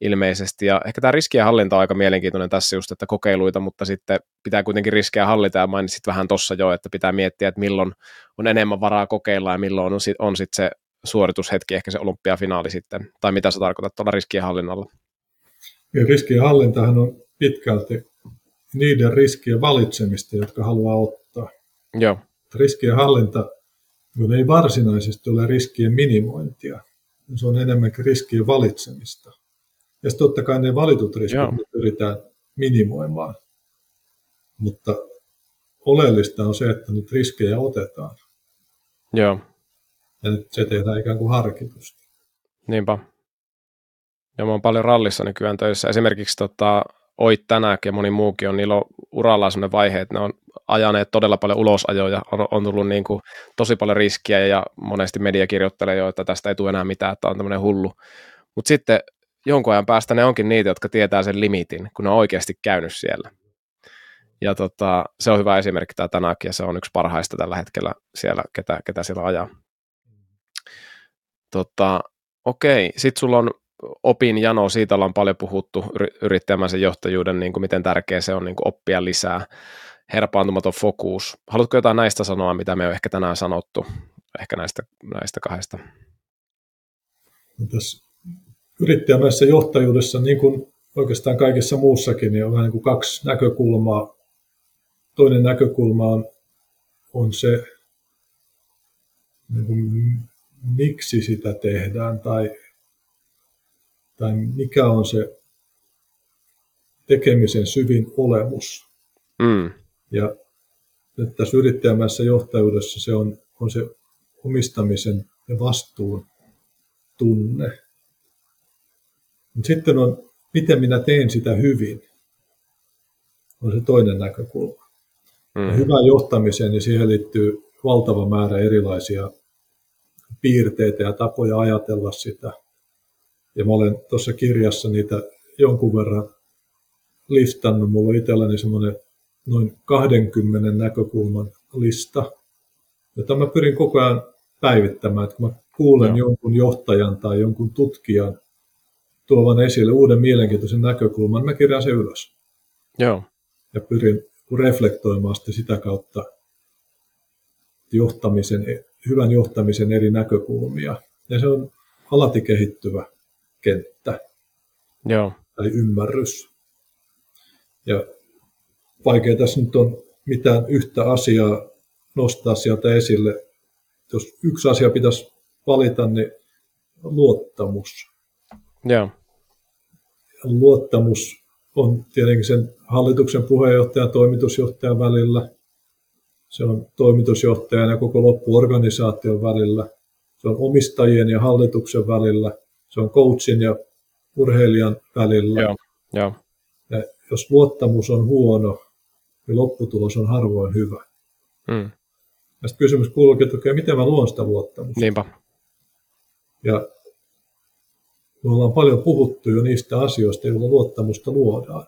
ilmeisesti, ja ehkä tämä riskien hallinta on aika mielenkiintoinen tässä just, että kokeiluita, mutta sitten pitää kuitenkin riskejä hallita, ja mainitsit vähän tuossa jo, että pitää miettiä, että milloin on enemmän varaa kokeilla, ja milloin on, sit, on sitten se suoritushetki, ehkä se olympiafinaali sitten, tai mitä sä tarkoitat tuolla riskien hallinnalla? Ja riskien hallintahan on pitkälti niiden riskien valitsemista, jotka haluaa ottaa. Joo. Riskien hallinta kun ei varsinaisesti ole riskien minimointia. Se on enemmänkin riskien valitsemista. Ja totta kai ne valitut riskit Joo. pyritään minimoimaan. Mutta oleellista on se, että nyt riskejä otetaan. Joo. Ja nyt se tehdään ikään kuin harkitusti. Niinpä. Ja mä oon paljon rallissa nykyään töissä. Esimerkiksi tota, Oit tänäänkin ja moni muukin on, niillä on uralla sellainen vaihe, että ne on ajaneet todella paljon ulosajoja, on, on tullut niin kuin tosi paljon riskiä ja monesti media kirjoittelee jo, että tästä ei tule enää mitään, että on tämmöinen hullu. Mutta sitten jonkun ajan päästä ne onkin niitä, jotka tietää sen limitin, kun ne on oikeasti käynyt siellä. Ja tota, se on hyvä esimerkki tämä Tanak, ja se on yksi parhaista tällä hetkellä siellä, ketä, ketä siellä ajaa. Tota, okei, sitten sulla on opin jano, siitä ollaan paljon puhuttu yrittäjämäisen johtajuuden, niin kuin miten tärkeä se on niin kuin oppia lisää, herpaantumaton fokus. Haluatko jotain näistä sanoa, mitä me on ehkä tänään sanottu, ehkä näistä, näistä kahdesta? Tässä yrittäjämäisessä johtajuudessa, niin kuin oikeastaan kaikessa muussakin, niin on vähän niin kuin kaksi näkökulmaa. Toinen näkökulma on, on se, niin kuin, miksi sitä tehdään tai tai mikä on se tekemisen syvin olemus. Mm. Ja nyt tässä yrittäjämässä johtajuudessa se on, on se omistamisen ja vastuun tunne. Sitten on, miten minä teen sitä hyvin, on se toinen näkökulma. Mm. Ja hyvään johtamiseen, niin siihen liittyy valtava määrä erilaisia piirteitä ja tapoja ajatella sitä – ja mä olen tuossa kirjassa niitä jonkun verran listannut. Mulla on itselläni semmoinen noin 20 näkökulman lista, jota mä pyrin koko ajan päivittämään. Että kun mä kuulen Joo. jonkun johtajan tai jonkun tutkijan tuovan esille uuden mielenkiintoisen näkökulman, mä kirjaan sen ylös. Joo. Ja pyrin reflektoimaan sitä kautta johtamisen, hyvän johtamisen eri näkökulmia. Ja se on alati kehittyvä kenttä Joo. tai ymmärrys. Ja vaikea tässä nyt on mitään yhtä asiaa nostaa sieltä esille. Jos yksi asia pitäisi valita, niin luottamus. Joo. Luottamus on tietenkin sen hallituksen puheenjohtajan ja toimitusjohtajan välillä. Se on toimitusjohtajan ja koko loppuorganisaation välillä. Se on omistajien ja hallituksen välillä – se on coachin ja urheilijan välillä. Joo, joo. Ja jos luottamus on huono, niin lopputulos on harvoin hyvä. Mm. Ja sitten kysymys kuuluukin, että okay, miten mä luon sitä luottamusta. Niinpä. Ja me ollaan paljon puhuttu jo niistä asioista, joilla luottamusta luodaan.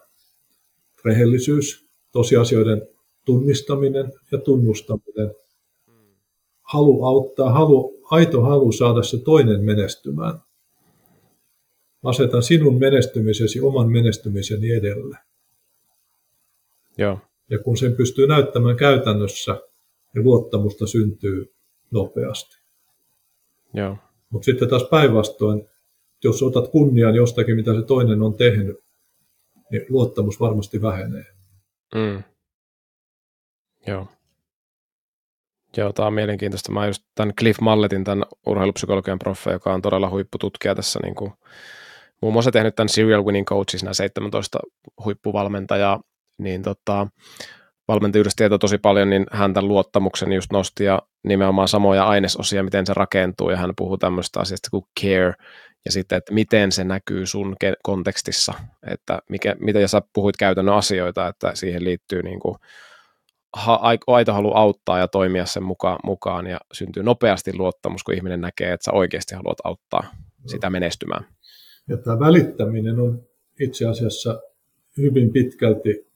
Rehellisyys, tosiasioiden tunnistaminen ja tunnustaminen. Halu auttaa, halu, aito halu saada se toinen menestymään asetan sinun menestymisesi oman menestymiseni edelle. Joo. Ja kun sen pystyy näyttämään käytännössä, niin luottamusta syntyy nopeasti. Joo. Mutta sitten taas päinvastoin, jos otat kunnian jostakin, mitä se toinen on tehnyt, niin luottamus varmasti vähenee. Mm. Joo. Joo, tämä on mielenkiintoista. Mä just tämän Cliff Malletin, tämän urheilupsykologian proffa, joka on todella huippututkija tässä niin kuin muun muassa tehnyt tämän Serial Winning Coaches, nämä 17 huippuvalmentajaa, niin tota, valmentajuudesta tietää tosi paljon, niin hän tämän luottamuksen just nosti ja nimenomaan samoja ainesosia, miten se rakentuu, ja hän puhuu tämmöistä asiasta kuin care, ja sitten, että miten se näkyy sun kontekstissa, että mikä, mitä sä puhuit käytännön asioita, että siihen liittyy niin kuin aito halu auttaa ja toimia sen mukaan, mukaan ja syntyy nopeasti luottamus, kun ihminen näkee, että sä oikeasti haluat auttaa sitä menestymään. Ja tämä välittäminen on itse asiassa hyvin pitkälti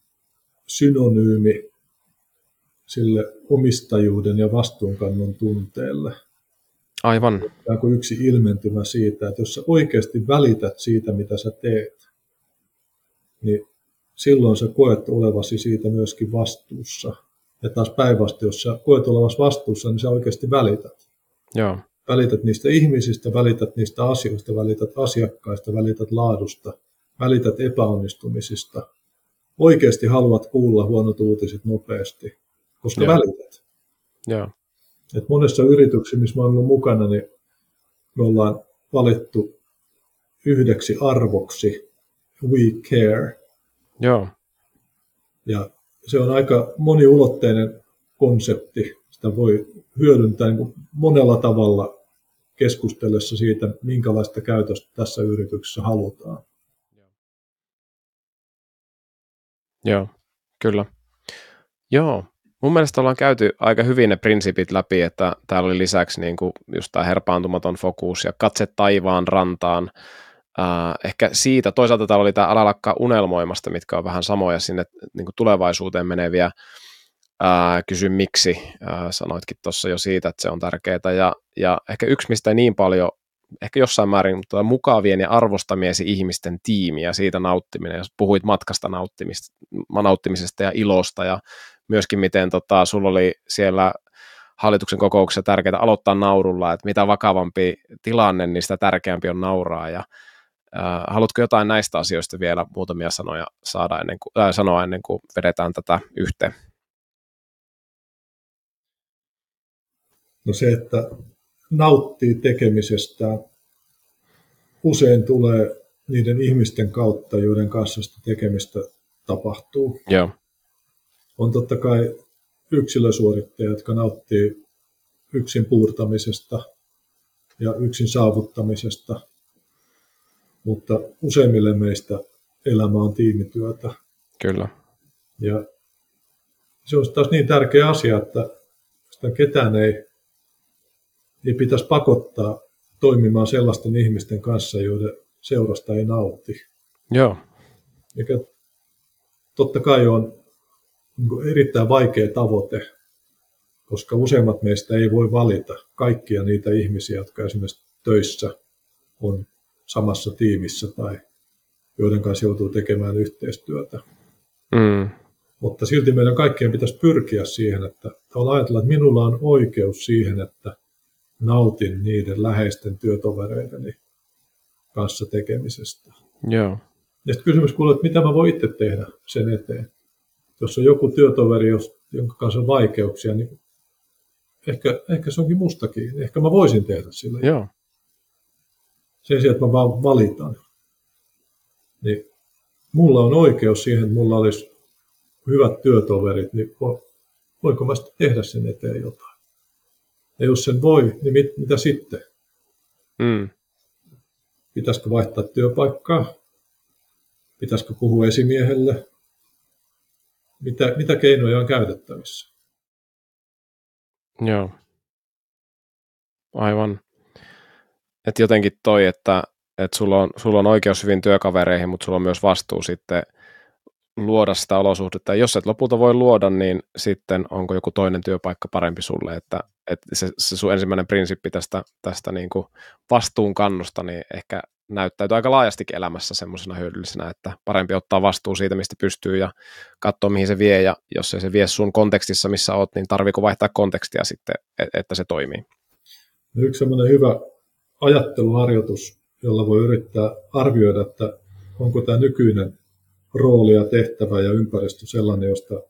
synonyymi sille omistajuuden ja vastuunkannon tunteelle. Aivan. Tämä on yksi ilmentymä siitä, että jos sä oikeasti välität siitä, mitä sä teet, niin silloin sä koet olevasi siitä myöskin vastuussa. Ja taas päinvastoin, jos sä koet olevasi vastuussa, niin sä oikeasti välität. Joo välität niistä ihmisistä, välität niistä asioista, välität asiakkaista, välität laadusta, välität epäonnistumisista. Oikeasti haluat kuulla huonot uutiset nopeasti, koska Joo. välität. Joo. Et monessa yrityksessä, missä olen ollut mukana, niin me ollaan valittu yhdeksi arvoksi We Care. Joo. Ja se on aika moniulotteinen konsepti. Sitä voi hyödyntää niin monella tavalla keskustellessa siitä, minkälaista käytöstä tässä yrityksessä halutaan. Joo, kyllä. Joo, mun mielestä ollaan käyty aika hyvin ne prinsipit läpi, että täällä oli lisäksi niin kuin just tämä herpaantumaton fokus ja katse taivaan rantaan. Äh, ehkä siitä, toisaalta täällä oli tämä unelmoimasta, mitkä on vähän samoja sinne niin kuin tulevaisuuteen meneviä. Kysy miksi, sanoitkin tuossa jo siitä, että se on tärkeää. Ja, ja ehkä yksi, mistä niin paljon ehkä jossain määrin mutta mukavien ja arvostamiesi ihmisten tiimi ja siitä nauttiminen. Jos puhuit matkasta nauttimisesta ja ilosta ja myöskin miten tota, sulla oli siellä hallituksen kokouksessa tärkeää aloittaa naurulla, että mitä vakavampi tilanne, niin sitä tärkeämpi on nauraa. Ja, äh, haluatko jotain näistä asioista vielä muutamia sanoja saada ennen kuin, äh, sanoa ennen kuin vedetään tätä yhteen? No se, että nauttii tekemisestä, usein tulee niiden ihmisten kautta, joiden kanssa sitä tekemistä tapahtuu. Joo. On totta kai yksilösuorittajia, jotka nauttii yksin puurtamisesta ja yksin saavuttamisesta, mutta useimmille meistä elämä on tiimityötä. Kyllä. Ja se on taas niin tärkeä asia, että sitä ketään ei niin pitäisi pakottaa toimimaan sellaisten ihmisten kanssa, joiden seurasta ei nauti. Joo. Mikä totta kai on niin erittäin vaikea tavoite, koska useimmat meistä ei voi valita kaikkia niitä ihmisiä, jotka esimerkiksi töissä on samassa tiimissä tai joiden kanssa joutuu tekemään yhteistyötä. Mm. Mutta silti meidän kaikkien pitäisi pyrkiä siihen, että ajatella, että minulla on oikeus siihen, että nautin niiden läheisten työtovereideni kanssa tekemisestä. Joo. Ja sitten kysymys kuuluu, että mitä mä voin itse tehdä sen eteen. Jos on joku työtoveri, jonka kanssa on vaikeuksia, niin ehkä, ehkä se onkin mustakin. Ehkä mä voisin tehdä sille. Joo. Sen sijaan, että mä vaan valitan. Niin mulla on oikeus siihen, että mulla olisi hyvät työtoverit, niin voinko mä sitten tehdä sen eteen jotain? Ja jos sen voi, niin mit, mitä sitten? Mm. Pitäisikö vaihtaa työpaikkaa? Pitäisikö puhua esimiehelle? Mitä, mitä keinoja on käytettävissä? Joo. Aivan. Että jotenkin toi, että, että sulla, on, sulla on oikeus hyvin työkavereihin, mutta sulla on myös vastuu sitten luoda sitä olosuhdetta. Ja jos et lopulta voi luoda, niin sitten onko joku toinen työpaikka parempi sulle, että, että se, se sun ensimmäinen prinsippi tästä, tästä niin kuin vastuunkannosta, niin ehkä näyttäytyy aika laajastikin elämässä semmoisena hyödyllisenä, että parempi ottaa vastuu siitä, mistä pystyy ja katsoa, mihin se vie, ja jos ei se vie sun kontekstissa, missä oot, niin tarviiko vaihtaa kontekstia sitten, että se toimii? Yksi semmoinen hyvä ajatteluharjoitus, jolla voi yrittää arvioida, että onko tämä nykyinen rooli ja tehtävä ja ympäristö sellainen, josta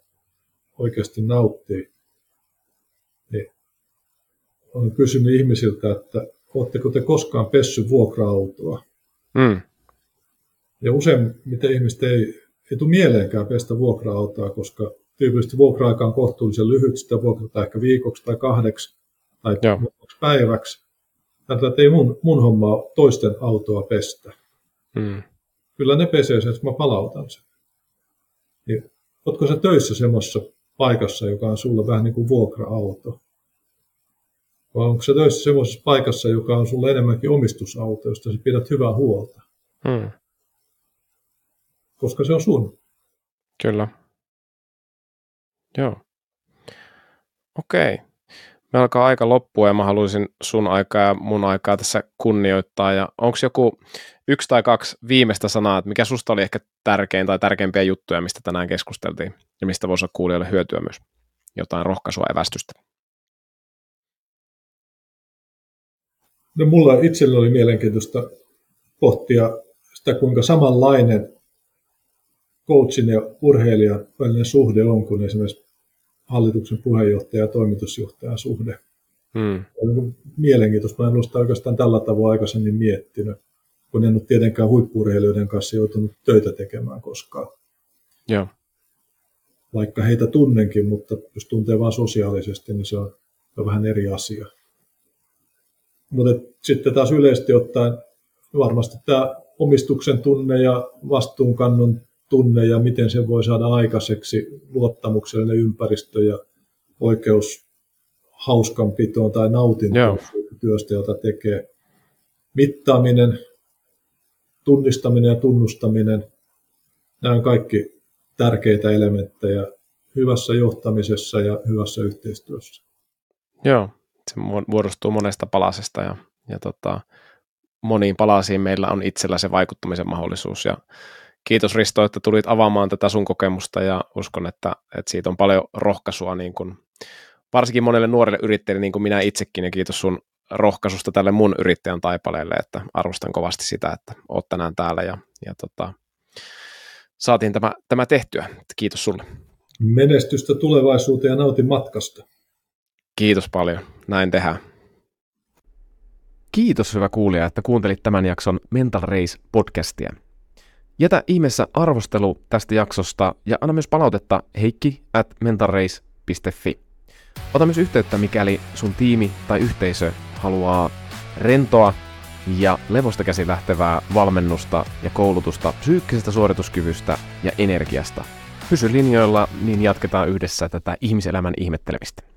oikeasti nauttii, niin olen kysynyt ihmisiltä, että oletteko te koskaan pessy vuokra-autoa? Mm. Ja miten ihmiset ei, ei tule mieleenkään pestä vuokra-autoa, koska tyypillisesti vuokra-aika on kohtuullisen lyhyt, sitä vuokrataan ehkä viikoksi tai kahdeksi tai Joo. päiväksi. Tätä ei mun, mun hommaa toisten autoa pestä. Mm kyllä ne pesee sen, että mä palautan sen. Niin, ootko sä töissä semmoisessa paikassa, joka on sulle vähän niin kuin vuokra-auto? Vai onko sä töissä semmoisessa paikassa, joka on sulle enemmänkin omistusauto, josta sä pidät hyvää huolta? Hmm. Koska se on sun. Kyllä. Joo. Okei. Me alkaa aika loppua ja mä haluaisin sun aikaa ja mun aikaa tässä kunnioittaa. Ja onko joku yksi tai kaksi viimeistä sanaa, että mikä susta oli ehkä tärkein tai tärkeimpiä juttuja, mistä tänään keskusteltiin ja mistä voisi olla kuulijoille hyötyä myös? Jotain rohkaisua ja västystä. No mulla itsellä oli mielenkiintoista pohtia sitä, kuinka samanlainen coachin ja urheilijan välinen suhde on kuin esimerkiksi hallituksen puheenjohtaja ja toimitusjohtajan suhde. Hmm. On mielenkiintoista. Mä en ole sitä oikeastaan tällä tavoin aikaisemmin miettinyt, kun en ole tietenkään huippuurheilijoiden kanssa joutunut töitä tekemään koskaan. Joo. Vaikka heitä tunnenkin, mutta jos tuntee vain sosiaalisesti, niin se on, se on vähän eri asia. Mutta sitten taas yleisesti ottaen varmasti tämä omistuksen tunne ja vastuunkannon tunne ja miten se voi saada aikaiseksi luottamuksellinen ympäristö ja oikeus hauskanpitoon tai nautintoon työstä, jota tekee. Mittaaminen, tunnistaminen ja tunnustaminen, nämä on kaikki tärkeitä elementtejä hyvässä johtamisessa ja hyvässä yhteistyössä. Joo, se muodostuu monesta palasesta ja, ja tota, moniin palasiin meillä on itsellä se vaikuttamisen mahdollisuus ja kiitos Risto, että tulit avaamaan tätä sun kokemusta ja uskon, että, että siitä on paljon rohkaisua niin kuin, varsinkin monelle nuorelle yrittäjille niin kuin minä itsekin ja kiitos sun rohkaisusta tälle mun yrittäjän taipaleelle, että arvostan kovasti sitä, että oot tänään täällä ja, ja tota, saatiin tämä, tämä tehtyä. Kiitos sulle. Menestystä tulevaisuuteen ja nautin matkasta. Kiitos paljon. Näin tehdään. Kiitos hyvä kuulija, että kuuntelit tämän jakson Mental Race podcastia. Jätä ihmeessä arvostelu tästä jaksosta ja anna myös palautetta heikki at mentalrace.fi. Ota myös yhteyttä, mikäli sun tiimi tai yhteisö haluaa rentoa ja levosta käsi lähtevää valmennusta ja koulutusta psyykkisestä suorituskyvystä ja energiasta. Pysy linjoilla, niin jatketaan yhdessä tätä ihmiselämän ihmettelemistä.